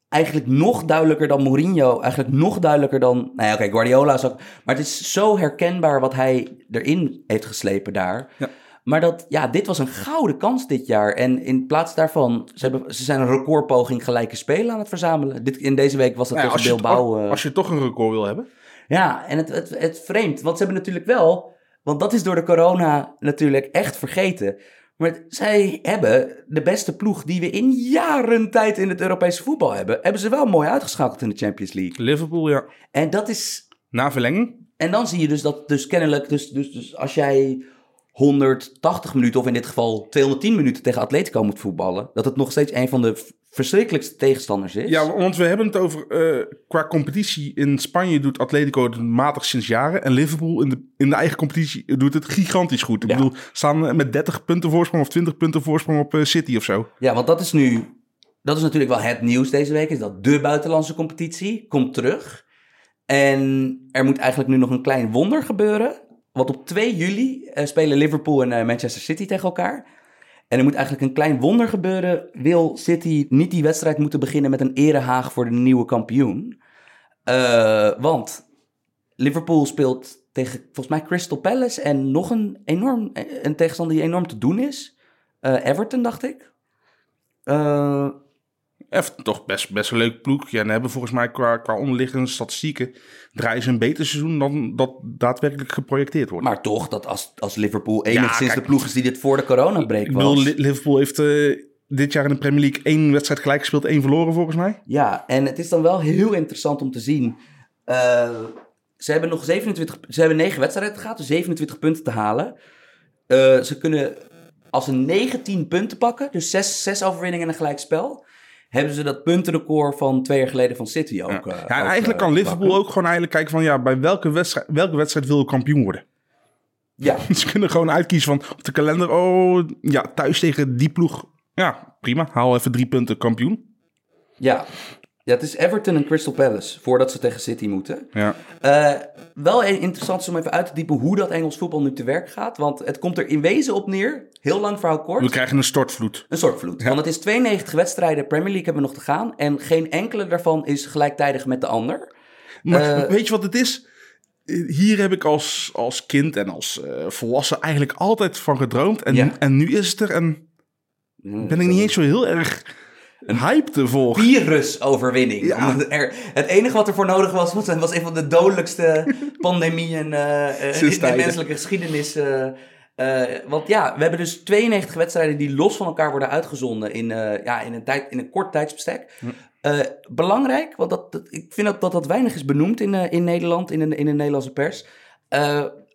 eigenlijk nog duidelijker dan Mourinho. Eigenlijk nog duidelijker dan... Nou ja, oké, Guardiola is ook... Maar het is zo herkenbaar wat hij erin heeft geslepen daar. Ja. Maar dat, ja, dit was een gouden kans dit jaar. En in plaats daarvan, ze, hebben, ze zijn een recordpoging gelijke spelen aan het verzamelen. Dit, in deze week was dat Nou ja, Bilbao. eh, als je toch een record wil hebben. Ja, en het, het, het vreemd, want ze hebben natuurlijk wel, want dat is door de corona natuurlijk echt vergeten. Maar zij hebben de beste ploeg die we in jaren tijd in het Europese voetbal hebben, hebben ze wel mooi uitgeschakeld in de Champions League. Liverpool, ja. En dat is, Na verlenging. en dan zie je dus dat, dus kennelijk, dus, dus, dus als jij 180 minuten of in dit geval 210 minuten tegen Atletico moet voetballen, dat het nog steeds een van de verschrikkelijkste tegenstanders is. Ja, want we hebben het over, eh, qua competitie in Spanje doet Atletico het matig sinds jaren. En Liverpool in de, in de eigen competitie doet het gigantisch goed. Ik Ja. bedoel, staan met 30 punten voorsprong of 20 punten voorsprong op eh, City of zo. Ja, want dat is nu. Dat is natuurlijk wel het nieuws deze week. Is dat de buitenlandse competitie komt terug. En er moet eigenlijk nu nog een klein wonder gebeuren. Want op 2 juli eh, spelen Liverpool en Manchester City tegen elkaar. En er moet eigenlijk een klein wonder gebeuren. Wil City niet die wedstrijd moeten beginnen met een erehaag voor de nieuwe kampioen? Eh, want Liverpool speelt tegen volgens mij Crystal Palace en nog een enorm een tegenstander die enorm te doen is. Eh, Everton, dacht ik. Eh, Even toch best, best een leuk ploegje. En hebben volgens mij qua, qua onderliggende statistieken... draaien ze een beter seizoen dan dat daadwerkelijk geprojecteerd wordt. maar toch, dat als, als Liverpool enigszins kijk. de ploeg is die dit voor de bedoel, was. Li- Liverpool heeft eh, dit jaar in de Premier League één wedstrijd gelijk gespeeld, één verloren volgens mij. Ja, en het is dan wel heel interessant om te zien. eh, ze hebben nog 27, ze hebben 9 wedstrijden gehad, dus 27 punten te halen. Eh, ze kunnen, als ze 19 punten pakken, dus 6, 6 overwinningen en een gelijk spel, hebben ze dat puntenrecord van twee jaar geleden van City ook. Ja, eh, ja eigenlijk eh, kan Liverpool pakken. ook gewoon eigenlijk kijken van ja, bij welke wedstrijd, welke wedstrijd wil je kampioen worden? Ja, [laughs] Ze kunnen gewoon uitkiezen van op de kalender, oh ja, thuis tegen die ploeg. Ja, prima, haal even drie punten kampioen. ja. Ja, het is Everton en Crystal Palace voordat ze tegen City moeten. Ja. Eh, wel interessant is om even uit te diepen hoe dat Engels voetbal nu te werk gaat. Want het komt er in wezen op neer, heel lang verhaal kort. We krijgen een stortvloed. Een soort vloed. Want het is 92 wedstrijden Premier League hebben we nog te gaan. En geen enkele daarvan is gelijktijdig met de ander. Maar Eh, weet je wat het is? Hier heb ik als, als kind en als eh, volwassen eigenlijk altijd van gedroomd. En, Ja. en nu is het er en ben ik niet eens zo heel erg hyped ervoor. Virusoverwinning. Ja. Er, het enige wat er voor nodig was, was, was een van de dodelijkste [laughs] pandemieën eh, eh, in de menselijke geschiedenis. eh, want ja, we hebben dus 92 wedstrijden die los van elkaar worden uitgezonden in, ja, in, een, tijd, in een kort tijdsbestek. Eh, belangrijk, want dat, dat- ik vind dat, dat dat weinig is benoemd in, in Nederland, in de, in de Nederlandse pers.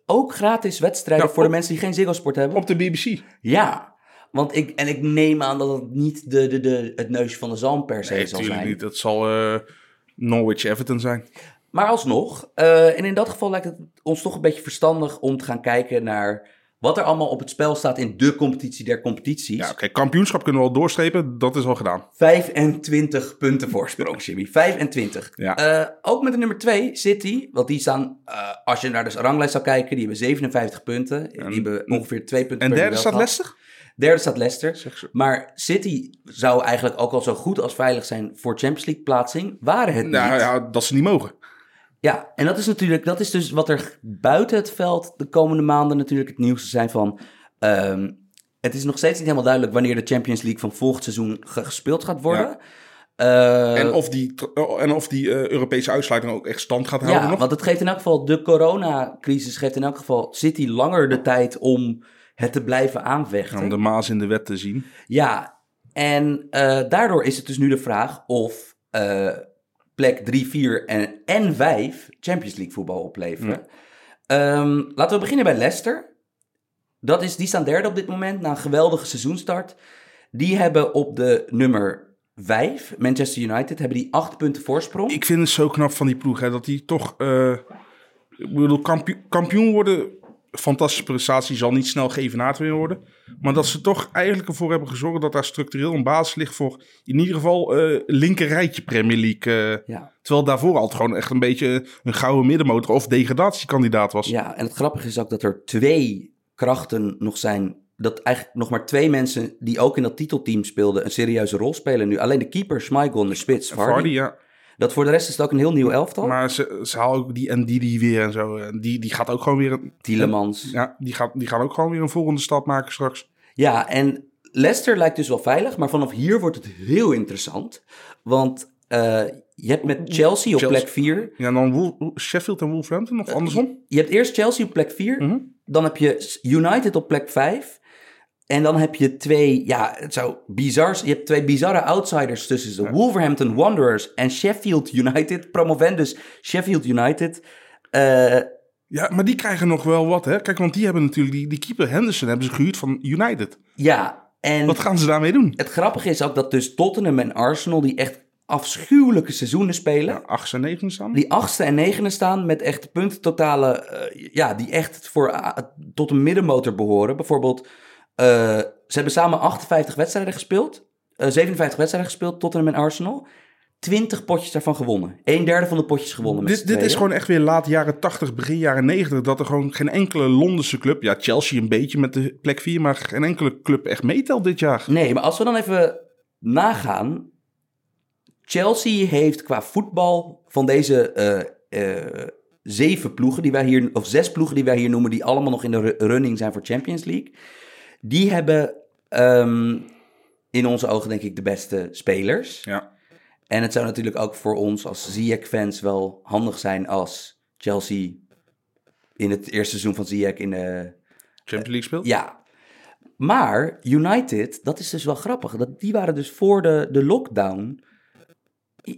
Ook gratis wedstrijden voor de mensen die geen Ziggo Sport hebben. Op de BBC. Ja, want ik, en ik neem aan dat het niet de, de, de, het neusje van de zalm per se Nee, zal natuurlijk zijn. niet. Dat zal eh, Norwich Everton zijn. Maar alsnog, eh, en in dat geval lijkt het ons toch een beetje verstandig om te gaan kijken naar wat er allemaal op het spel staat in de competitie der competities. Ja, oké, kampioenschap kunnen we al doorstrepen. Dat is al gedaan. 25 punten voorsprong, Jimmy. 25. Ja. Eh, ook met de nummer 2, City. Want die staan, als je naar de ranglijst zou kijken, die hebben 57 punten. Die hebben ongeveer twee punten En per derde staat. Leicester? Derde staat Leicester. Maar City zou eigenlijk ook al zo goed als veilig zijn voor Champions League plaatsing. Waren het Nou niet. ja, dat ze niet mogen. Ja, en dat is natuurlijk, dat is dus wat er buiten het veld de komende maanden natuurlijk het nieuws zijn van. ehm, het is nog steeds niet helemaal duidelijk wanneer de Champions League van volgend seizoen ge- gespeeld gaat worden. Eh, en of die, en of die eh, Europese uitsluiting ook echt stand gaat houden ja, nog. want het geeft in elk geval, de coronacrisis geeft in elk geval City langer de tijd om het te blijven aanvechten. Om de maas in de wet te zien. Ja, en eh, daardoor is het dus nu de vraag of eh, plek 3, 4 en, en 5 Champions League voetbal opleveren. Ehm, laten we beginnen bij Leicester. Dat is, die staan derde op dit moment na een geweldige seizoenstart. Die hebben op de nummer 5, Manchester United, hebben die 8 punten voorsprong. Ik vind het zo knap van die ploeg. Hè, dat die toch... eh, ik bedoel, kampioen, kampioen worden... Fantastische prestatie zal niet snel geëvenaard weer worden. Maar dat ze toch eigenlijk ervoor hebben gezorgd... dat daar structureel een basis ligt voor... in ieder geval eh linker rijtje Premier League. eh, Ja. Terwijl daarvoor altijd gewoon echt een beetje... een gouden middenmotor of degradatiekandidaat was. Ja, en het grappige is ook dat er twee krachten nog zijn. Dat eigenlijk nog maar twee mensen die ook in dat titelteam speelden een serieuze rol spelen nu. Alleen de keeper, Schmeichel en de spits, Vardy. Vardy, ja. Dat voor de rest is het ook een heel nieuw elftal. Maar ze, ze halen ook die Ndidi weer en zo. En die, die gaat ook gewoon weer... Een, Tielemans. Ja. ja, die, gaat, die gaan ook gewoon weer een volgende stap maken straks. en Leicester lijkt dus wel veilig. Maar vanaf hier wordt het heel interessant. Want eh, je hebt met Chelsea op Chelsea. plek 4. Ja, dan Wool- Sheffield en Wolverhampton of andersom? Je hebt eerst Chelsea op plek 4. Mhm. Dan heb je United op plek 5. En dan heb je twee, ja, het zou bizar. Je hebt twee bizarre outsiders tussen de Wolverhampton Wanderers en Sheffield United. Promovendus Sheffield United. Eh, Ja, maar die krijgen nog wel wat, hè? Kijk, want die hebben natuurlijk... Die, die keeper Henderson hebben ze gehuurd van United. ja, en Wat gaan ze daarmee doen? het grappige is ook dat dus Tottenham en Arsenal, die echt afschuwelijke seizoenen spelen, Ja, 8 en 9 staan. die achtste en negende staan met echt puntentotalen, eh, ja, die echt voor, ah, tot een middenmotor behoren. Bijvoorbeeld, eh, ze hebben samen 58 wedstrijden gespeeld, eh 57 wedstrijden gespeeld, Tottenham en Arsenal. 20 potjes daarvan gewonnen. Een derde van de potjes gewonnen. Met Dit, dit is gewoon echt weer laat jaren 80, begin jaren 90. Dat er gewoon geen enkele Londense club... Ja, Chelsea een beetje met de plek 4... maar geen enkele club echt meetelt dit jaar. Nee, maar als we dan even nagaan. Chelsea heeft qua voetbal van deze eh, eh, zeven ploegen die wij hier, of zes ploegen die wij hier noemen, die allemaal nog in de ru- running zijn voor Champions League. Die hebben ehm, in onze ogen denk ik de beste spelers. Ja. En het zou natuurlijk ook voor ons als Ziyech-fans wel handig zijn als Chelsea in het eerste seizoen van Ziyech in de Champions League speelt. ja. Maar United, dat is dus wel grappig. Dat, die waren dus voor de, de lockdown. Eh,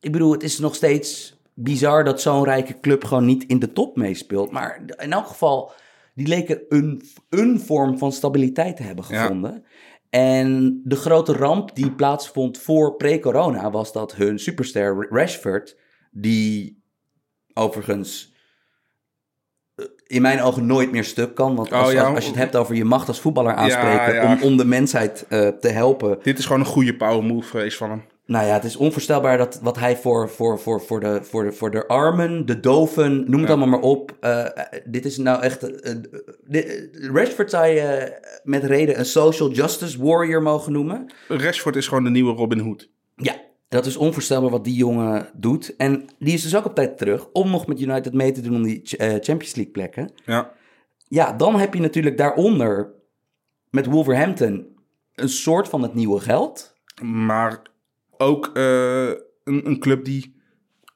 Ik bedoel, het is nog steeds bizar dat zo'n rijke club gewoon niet in de top meespeelt. Maar in elk geval, die leken een, een vorm van stabiliteit te hebben Ja. gevonden. En de grote ramp die plaatsvond voor pre-corona was dat hun superster Rashford, die overigens eh, in mijn ogen nooit meer stuk kan. Want als, Oh, ja. als, als je het hebt over je macht als voetballer aanspreken ja. Om, om de mensheid eh, te helpen. Dit is gewoon een goede power move geweest van hem. Nou ja, het is onvoorstelbaar dat wat hij voor, voor, voor, voor, de, voor, de, voor de armen, de doven, noem het allemaal maar op. eh, eh, dit is nou echt. eh, dit- Rashford zou je met reden een social justice warrior mogen noemen. Rashford is gewoon de nieuwe Robin Hood. Ja, dat is onvoorstelbaar wat die jongen doet. En die is dus ook op tijd terug om nog met United mee te doen om die Champions League plekken. Ja. Ja, dan heb je natuurlijk daaronder met Wolverhampton een soort van het nieuwe geld. Maar ook eh, een, een club die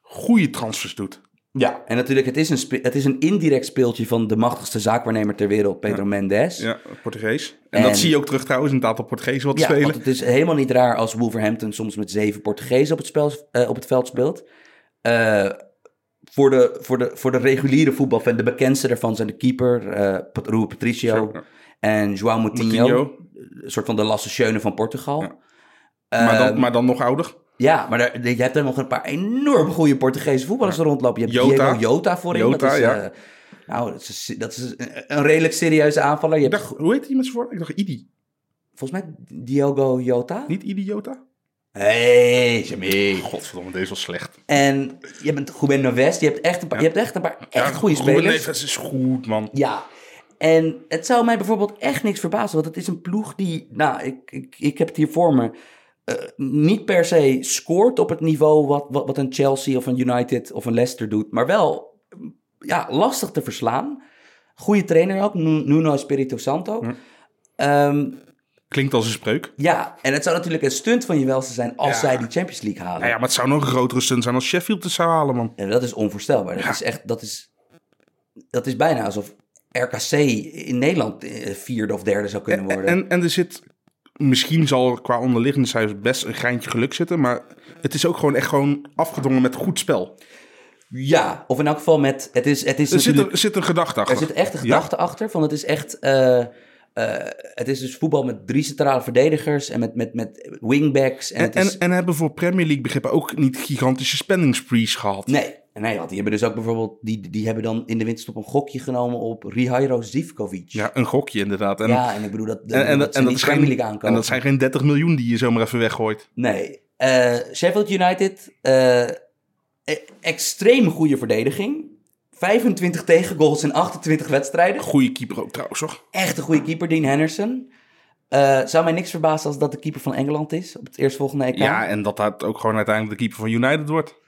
goede transfers doet. Ja. En natuurlijk, het is, een spe- het is een indirect speeltje van de machtigste zaakwaarnemer ter wereld, Pedro Mendes. Ja, Portugees. En, En- dat zie je ook terug trouwens in het aantal Portugezen wat Ja, spelen. want het is helemaal niet raar als Wolverhampton soms met zeven Portugezen op het, spel, eh, op het veld speelt. Eh, voor, de, voor, de, voor de reguliere voetbalfan, de bekendste daarvan zijn de keeper, Rui Patricio ja. en João Moutinho. Moutinho. Een soort van de Lasse Schöne van Portugal. Ja. Maar, dan, Ehm, maar dan nog ouder. Ja, maar daar, je hebt er nog een paar enorm goede Portugese voetballers er rondlopen. Je hebt Jota. Diego Jota voorin. Jota, dat is, ja. eh, nou, dat is, dat is een, redelijk serieuze aanvaller. Je hebt, dacht, hoe heet die met zijn voor? Ik dacht Idi. volgens mij Diogo Jota. Niet Idi Jota? Hey, Jamie. Godverdomme, deze was slecht. En je bent Ruben Neves. Je hebt echt een paar, je hebt echt een paar echt goede Ruben spelers. Neves is goed, man. Ja. En het zou mij bijvoorbeeld echt niks verbazen. Want het is een ploeg die, nou, ik, ik, ik heb het hier voor me. Eh, niet per se scoort op het niveau wat, wat, wat een Chelsea of een United of een Leicester doet. Maar wel, ja, lastig te verslaan. Goede trainer ook, Nu- Nuno Espirito Santo. Hm. Ehm, Klinkt als een spreuk. ja, en het zou natuurlijk een stunt van je welste zijn als Ja. zij die Champions League halen. Ja, maar het zou nog een grotere stunt zijn als Sheffield het zou halen, man. En dat is onvoorstelbaar. Dat Ja. is echt, dat is, dat is bijna alsof RKC in Nederland eh, vierde of derde zou kunnen worden. En, en er zit, misschien zal er qua onderliggende cijfers best een greintje geluk zitten, maar het is ook gewoon echt gewoon afgedwongen met goed spel. ja, of in elk geval met, het is, het is Er zit, er zit een gedachte achter. er zit echt een gedachte achter, van het is echt, eh, eh, het is dus voetbal met drie centrale verdedigers en met, met, met wingbacks. En, En, het en, is, en hebben voor Premier League begrippen ook niet gigantische spending sprees gehad. nee, nee, want die hebben dus ook bijvoorbeeld, die, die hebben dan in de winterstop een gokje genomen op Rihairo Zivkovic. Ja, een gokje inderdaad. En, ja, en ik bedoel dat, en, en, dat, en is geen, aankomen. en dat zijn geen 30 miljoen die je zomaar even weggooit. Nee. Eh, Sheffield United, eh, e- extreem goede verdediging. 25 tegengoals in 28 wedstrijden. Goeie keeper ook trouwens, hoor. Echt een goede keeper, Dean Henderson. Eh, zou mij niks verbazen als dat de keeper van Engeland is op het eerstvolgende EK. Ja, en dat dat ook gewoon uiteindelijk de keeper van United wordt.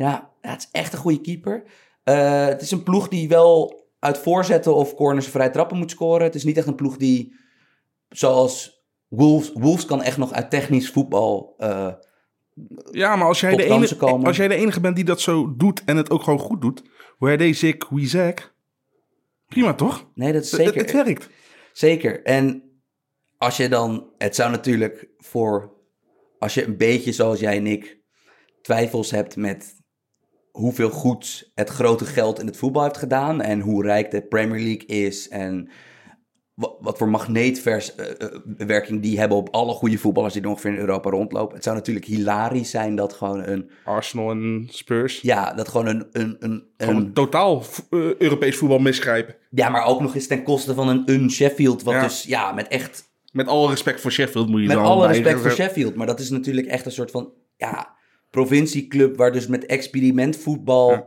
Ja, ja, het is echt een goede keeper. Eh, het is een ploeg die wel uit voorzetten of corners vrij trappen moet scoren. Het is niet echt een ploeg die, zoals Wolves, Wolves kan echt nog uit technisch voetbal... eh, Ja, maar als jij, de enige, komen. als jij de enige bent die dat zo doet en het ook gewoon goed doet, ik, wie zeg, prima toch? nee, dat is zeker... Het, het werkt. Zeker. En als je dan, het zou natuurlijk voor, als je een beetje zoals jij en ik twijfels hebt met hoeveel goed het grote geld in het voetbal heeft gedaan en hoe rijk de Premier League is en wat, wat voor magneetwerking die hebben op alle goede voetballers die er ongeveer in Europa rondlopen. Het zou natuurlijk hilarisch zijn dat gewoon een, Arsenal en Spurs. ja, dat gewoon een, een, een, Gewoon een totaal eh, Europees voetbal misgrijpen. ja, maar ook nog eens ten koste van een, een Sheffield, wat Ja. dus, ja, met echt Met alle respect voor Sheffield moet je Met dan alle respect voor Sheffield, maar dat is natuurlijk echt een soort van ja, provincieclub waar dus met experimentvoetbal. Ja.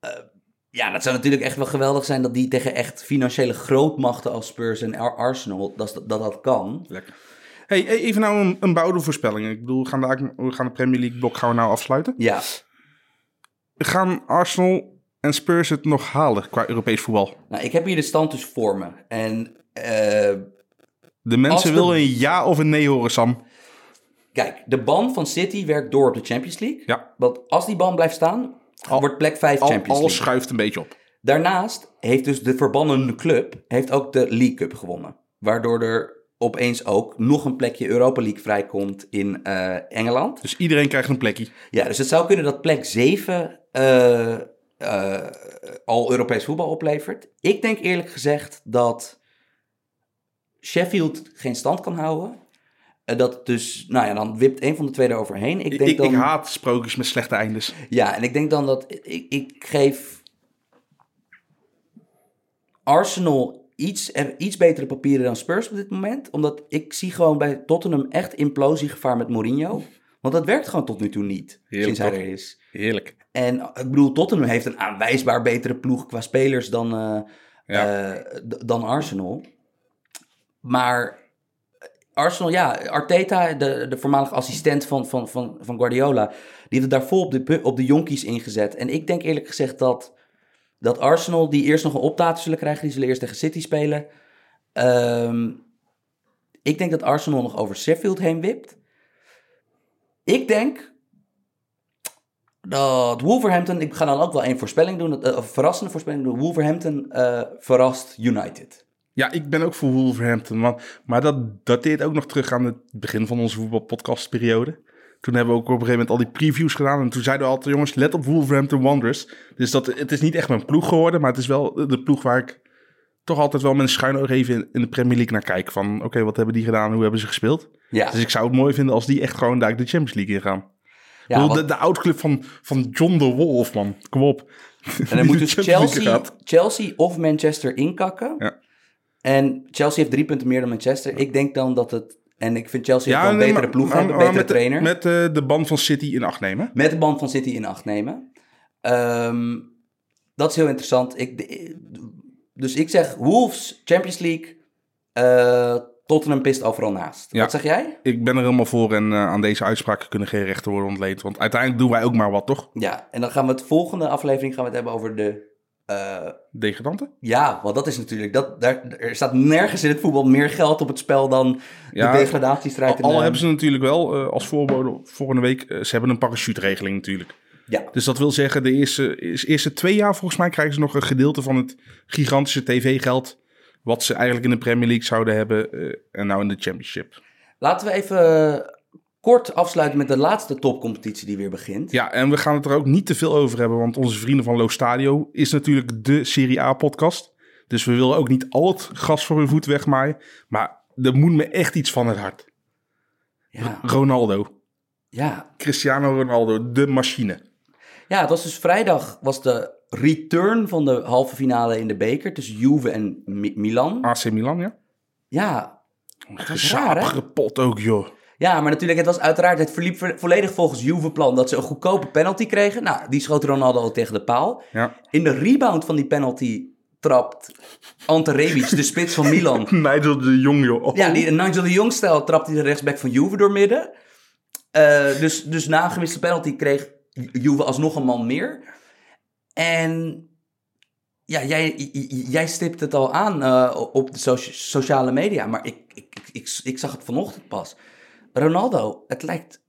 Ja. ja, dat zou natuurlijk echt wel geweldig zijn dat die tegen echt financiële grootmachten als Spurs en Ar- Arsenal, dat dat, dat kan. Lekker. Hey, e- even nou een, een bouwde voorspelling. Ik bedoel, we gaan, de, we gaan de Premier League blok gaan we nou afsluiten. Ja, Gaan Arsenal en Spurs het nog halen qua Europees voetbal? nou, ik heb hier de stand dus voor me. En eh, De mensen de- willen een ja of een nee horen, Sam. Kijk, de ban van City werkt door op de Champions League. Ja, Want als die ban blijft staan, Al- wordt plek 5 al, Champions alles League. schuift een beetje op. Daarnaast heeft dus de verbannen club heeft ook de League Cup gewonnen. Waardoor er opeens ook nog een plekje Europa League vrijkomt in eh, Engeland. Dus iedereen krijgt een plekje. Ja, dus het zou kunnen dat plek 7 eh, eh, al Europees voetbal oplevert. Ik denk eerlijk gezegd dat Sheffield geen stand kan houden. Eh, dat dus, nou ja, dan wipt een van de twee er overheen. Ik Ik, denk ik, dan, haat sprookjes met slechte eindes. Ja, en ik denk dan dat ik, ik geef Arsenal iets, er- iets betere papieren dan Spurs op dit moment. Omdat ik zie gewoon bij Tottenham echt implosiegevaar met Mourinho. Want dat werkt gewoon tot nu toe niet, Heerlijk, sinds hij er is. Heerlijk. En eh, ik bedoel, Tottenham heeft een aanwijsbaar betere ploeg qua spelers dan, eh, Ja. eh, dan Arsenal. Maar Arsenal, ja, Arteta, de, de voormalige assistent van, van, van, van Guardiola, die heeft het daar vol op de, op de jonkies ingezet. En ik denk eerlijk gezegd dat, dat Arsenal, die eerst nog een optater zullen krijgen, die zullen eerst tegen City spelen. Ehm, ik denk dat Arsenal nog over Sheffield heen wipt. Ik denk dat Wolverhampton, ik ga dan ook wel één voorspelling doen, eh, een verrassende voorspelling doen. Wolverhampton eh, verrast United. Ja, ik ben ook voor Wolverhampton. Maar, maar dat dateert ook nog terug aan het begin van onze voetbalpodcastperiode. Toen hebben we ook op een gegeven moment al die previews gedaan. En toen zeiden we altijd, jongens, let op Wolverhampton Wanderers. Dus dat, het is niet echt mijn ploeg geworden. Maar het is wel de ploeg waar ik toch altijd wel met een schuin oog even in, in de Premier League naar kijk. Van, oké, wat hebben die gedaan? Hoe hebben ze gespeeld? Ja, Dus ik zou het mooi vinden als die echt gewoon daar de Champions League in gaan. ja bedoel, de, de oud-club van, van John de Wolf, man. Kom op. en dan moet dus Chelsea. Chelsea of Manchester inkakken. Ja. En Chelsea heeft drie punten meer dan Manchester. Ik denk dan dat het... En ik vind Chelsea een nee, betere maar- ploeg maar- hebben, een betere met, trainer. Met eh, de band van City in acht nemen. Met de band van City in acht nemen. Ehm, dat is heel interessant. Ik, de- dus ik zeg Wolves, Champions League, eh, Tottenham pist overal naast. Ja. Wat zeg jij? Ik ben er helemaal voor en eh, aan deze uitspraken kunnen geen rechten worden ontleend. Want uiteindelijk doen wij ook maar wat, toch? Ja, en dan gaan we het volgende aflevering gaan we het hebben over de... eh, Degradanten? ja, want dat is natuurlijk... Dat, daar, er staat nergens in het voetbal meer geld op het spel dan Ja, de degradatiestrijd. in Al de- hebben ze natuurlijk wel eh, als voorbode volgende week, eh, ze hebben een parachuteregeling natuurlijk. Ja, Dus dat wil zeggen, de eerste, is- eerste twee jaar volgens mij krijgen ze nog een gedeelte van het gigantische tv-geld. Wat ze eigenlijk in de Premier League zouden hebben eh, en nou in de Championship. laten we even eh, kort afsluiten met de laatste topcompetitie die weer begint. Ja, en we gaan het er ook niet te veel over hebben, want onze vrienden van Lo Stadio is natuurlijk de Serie A-podcast. Dus we willen ook niet al het gas voor hun voet wegmaaien. Maar er moet me echt iets van het hart. Ja, Ronaldo. ja. Cristiano Ronaldo, de machine. Ja, het was dus vrijdag was de return van de halve finale in de beker tussen Juve en Mi- Milan. AC Milan, ja? Ja? Gezapige pot ook, joh. Ja, maar natuurlijk, het was uiteraard, het verliep vo- volledig volgens Juve-plan dat ze een goedkope penalty kregen. Nou, die schoot Ronaldo al tegen de paal. Ja. In de rebound van die penalty trapt Ante Rebic, de spits van Milan. [laughs] Nigel de Jong, joh. Oh. Ja, die Nigel de Jong-stijl trapt hij de rechtsback van Juve door midden. Eh, dus, dus na een gemiste penalty kreeg Juve alsnog een man meer. En ja, jij, jij stipt het al aan eh, op de socia- sociale media, maar ik, ik, ik, ik zag het vanochtend pas. Ronaldo, het lijkt...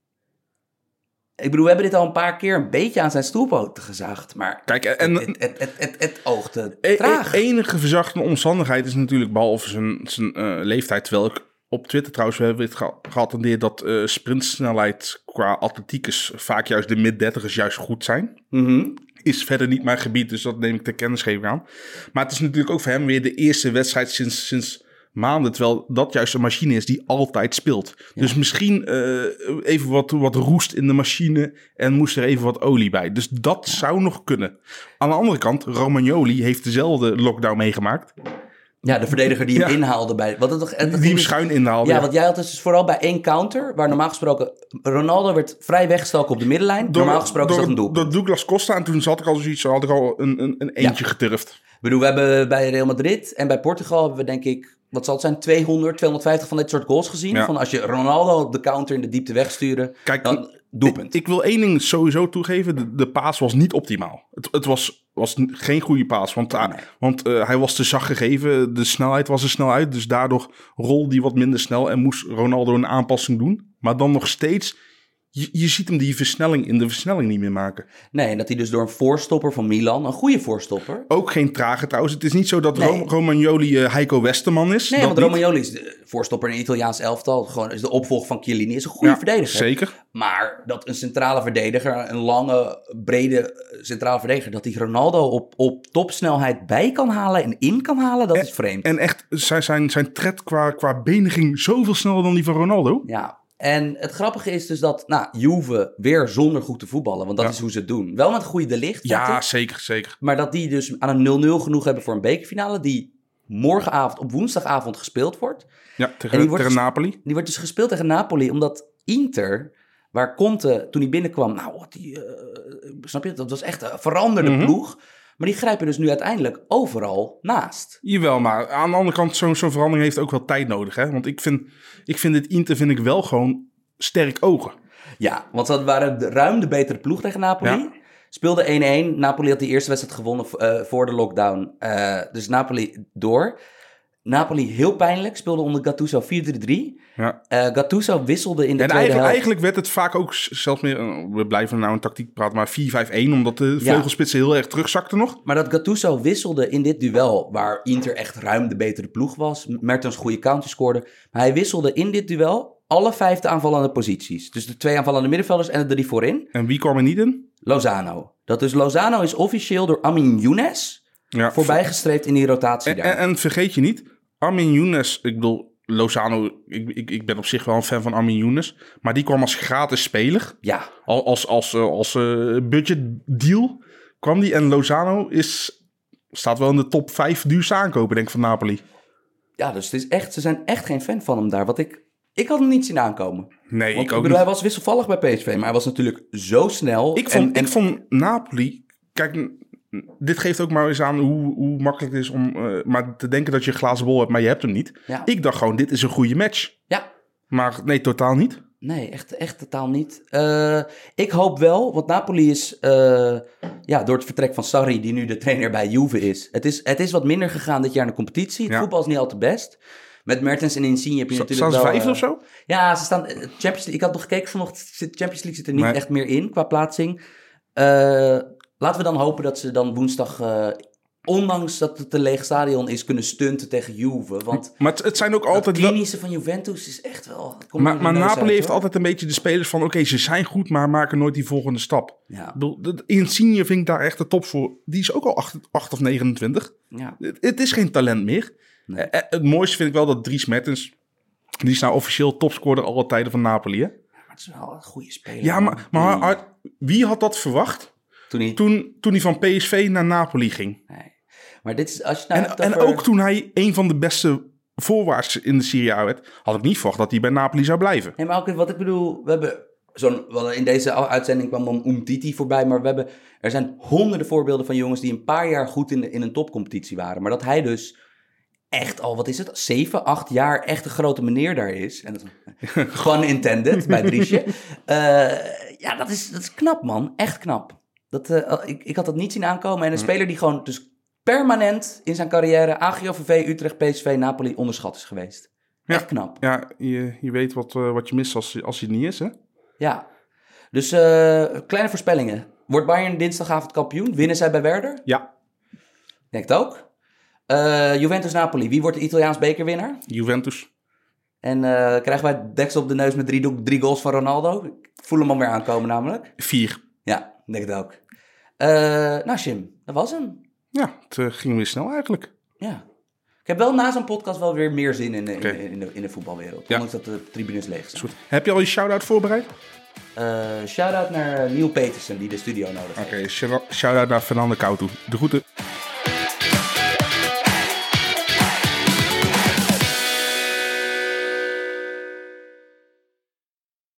Ik bedoel, we hebben dit al een paar keer een beetje aan zijn stoelpoten gezaagd, maar Kijk, en het, het, het, het, het oogde e- traag. e- enige verzachtende omstandigheid is natuurlijk, behalve zijn, zijn eh, leeftijd, terwijl ik op Twitter trouwens, we hebben het geattendeerd dat eh, sprintsnelheid qua atletiekers vaak juist de mid-dertigers juist goed zijn. Mhm. Is verder niet mijn gebied, dus dat neem ik ter kennisgeving aan. Maar het is natuurlijk ook voor hem weer de eerste wedstrijd sinds, sinds maanden. Terwijl dat juist een machine is die altijd speelt. Dus misschien eh, even wat, wat roest in de machine en moest er even wat olie bij. Dus dat zou nog kunnen. Aan de andere kant, Romagnoli heeft dezelfde lockdown meegemaakt. Ja, de verdediger die hem Ja. inhaalde bij... Wat het, het Die hem schuin inhaalde. Ja, ja. want jij had dus vooral bij één counter, waar normaal gesproken Ronaldo werd vrij weggestoken op de middenlijn. normaal gesproken is dat een doelpunt. Door Douglas Costa. En toen zat ik al zoiets, had ik al een, een, een eentje geturfd. Ik bedoel, we hebben bij Real Madrid en bij Portugal hebben we denk ik, wat zal het zijn, 200, 250 van dit soort goals gezien. Ja. Van als je Ronaldo op de counter in de diepte wegsturen, Kijk, dan doelpunt. Ik, ik wil één ding sowieso toegeven. De, de paas was niet optimaal. Het, het was, was geen goede paas. Want, ah, Nee. want eh, hij was te zacht gegeven. De snelheid was er snel uit. Dus daardoor rolde hij wat minder snel. En moest Ronaldo een aanpassing doen. Maar dan nog steeds... je, je ziet hem die versnelling in de versnelling niet meer maken. Nee, en dat hij dus door een voorstopper van Milan, een goede voorstopper. Ook geen trage trouwens. Het is niet zo dat Nee. Rom- Romagnoli eh, Heiko Westerman is. Nee, Dat want niet. Romagnoli is de voorstopper in het Italiaans elftal. Gewoon is de opvolger van Chiellini. Is een goede Ja, verdediger. Zeker. Maar dat een centrale verdediger, een lange, brede eh, centrale verdediger, dat die Ronaldo op, op topsnelheid bij kan halen en in kan halen, dat is vreemd. En echt, zijn, zijn, zijn tred qua, qua benen ging zoveel sneller dan die van Ronaldo. Ja, en het grappige is dus dat, nou, Juve weer zonder goed te voetballen, want dat Ja. is hoe ze het doen. Wel met goede de licht. Ja, zeker, zeker. Maar dat die dus aan een 0-0 genoeg hebben voor een bekerfinale, die morgenavond, op woensdagavond gespeeld wordt. Ja, En tegen, die wordt tegen dus- Napoli. Die wordt dus gespeeld tegen Napoli, omdat Inter, waar Conte toen hij binnenkwam, nou, die, eh, snap je, dat was echt een veranderde Mhm. ploeg. Maar die grijpen dus nu uiteindelijk overal naast. Jawel, maar aan de andere kant, zo'n verandering heeft ook wel tijd nodig. Hè? Want ik vind, ik vind dit Inter vind ik wel gewoon sterk ogen. Ja, want ze waren de- ruim de betere ploeg tegen Napoli. Ja. Speelde 1-1. Napoli had die eerste wedstrijd gewonnen eh, voor de lockdown. Eh, dus Napoli door. Napoli heel pijnlijk, speelde onder Gattuso 4-3-3. Ja. Eh, Gattuso wisselde in de En tweede eigenlijk, helft. eigenlijk werd het vaak ook zelfs meer, we blijven nou een tactiek praten, maar 4-5-1, omdat de vleugelspitsen heel erg terugzakten nog. Maar dat Gattuso wisselde in dit duel, waar Inter echt ruim de betere ploeg was. Mertens goede counter scoorde. Maar hij wisselde in dit duel alle vijfde aanvallende posities. Dus de twee aanvallende middenvelders en de drie voorin. En wie kwam er niet in? Lozano. Dat dus Lozano is officieel door Amin Younes Ja, voorbijgestreefd in die rotatie En, daar. en, en vergeet je niet, Armin Younes, ik bedoel, Lozano, ik, ik, ik ben op zich wel een fan van Armin Younes, maar die kwam als gratis speler, Ja, al- als, als, eh, als eh, budget deal, kwam die. En Lozano is, staat wel in de top 5 duurste aankopen, denk ik, van Napoli. ja, dus het is echt, ze zijn echt geen fan van hem daar. Wat ik, ik had hem niet zien aankomen. Nee, Want, ik ook bedoel, hij was wisselvallig bij PSV, maar hij was natuurlijk zo snel. Ik vond, en, en- ik vond Napoli, kijk, dit geeft ook maar eens aan hoe, hoe makkelijk het is om eh, maar te denken dat je een glazen bol hebt, maar je hebt hem niet. ja, Ik dacht gewoon, dit is een goede match. ja, Maar nee, totaal niet. Nee, echt, echt totaal niet. Eh, ik hoop wel, want Napoli is eh, ja, door het vertrek van Sarri, die nu de trainer bij Juve is. Het is, het is wat minder gegaan dit jaar in de competitie. Het Ja. voetbal is niet al te best. Met Mertens en Insigne heb je Sta- natuurlijk Staan ze eh, of zo? Ja, ze staan... Champions League, ik had nog gekeken vanochtend, zit- Champions League zit er niet Nee. echt meer in qua plaatsing. Laten we dan hopen dat ze dan woensdag, eh, ondanks dat het een leeg stadion is, kunnen stunten tegen Juve. Want Maar het, het zijn ook altijd wel... klinische van Juventus is echt wel... Maar, maar de Napoli uit, heeft hoor. altijd een beetje de spelers van... Oké, ze zijn goed, maar maken nooit die volgende stap. Ja, Insigne vind ik daar echt de top voor. Die is ook al 8, of 29. ja. Het, het is geen talent meer. Nee. Eh, eh, Het mooiste vind ik wel dat Dries Mertens... Die is nou officieel topscorer alle tijden van Napoli, hè? Maar het is wel een goede speler. Ja, maar, wie had dat verwacht toen hij... toen, toen hij van PSV naar Napoli ging? Nee. Maar dit is, als je nou En, en over- ook toen hij een van de beste voorwaarts in de Serie A werd... had ik niet verwacht dat hij bij Napoli zou blijven. Nee, maar ook wat ik bedoel, we hebben zo'n... wel, In deze uitzending kwam dan Umtiti voorbij, maar we hebben... Er zijn honderden voorbeelden van jongens die een paar jaar goed in, de, in een topcompetitie waren. Maar dat hij dus echt al, wat is het, zeven, acht jaar echt een grote meneer daar is. En dat [laughs] gewoon intended bij Driesje. [laughs] Eh, ja, dat is, dat is knap, man. Echt knap. Dat, eh, ik, ik had dat niet zien aankomen. En een speler die gewoon dus permanent in zijn carrière AGOVV, Utrecht, PSV, Napoli onderschat is geweest. Ja. Echt knap. Ja, je, je weet wat, eh, wat je mist als, als hij het niet is, hè? Ja. Dus eh, kleine voorspellingen. Wordt Bayern dinsdagavond kampioen? Winnen zij bij Werder? Ja. Denk het ook. Juventus-Napoli. Wie wordt de Italiaans bekerwinnaar? Juventus. En krijgen wij deksel op de neus met drie, drie goals van Ronaldo? Ik voel hem alweer aankomen namelijk. Vier. Ja, denk het ook. Eh, nou, Jim, dat was hem. Ja, het eh, ging weer snel eigenlijk. Ja. Ik heb wel na zo'n podcast wel weer meer zin in, de- in, in, de, in de voetbalwereld. Ja. Ondanks dat de tribunes leeg zijn. goed. Heb je al je shout-out voorbereid? Eh shout-out naar Neil Petersen, die de studio nodig heeft. Oké, shout- shout-out naar Fernando Couto. De groeten.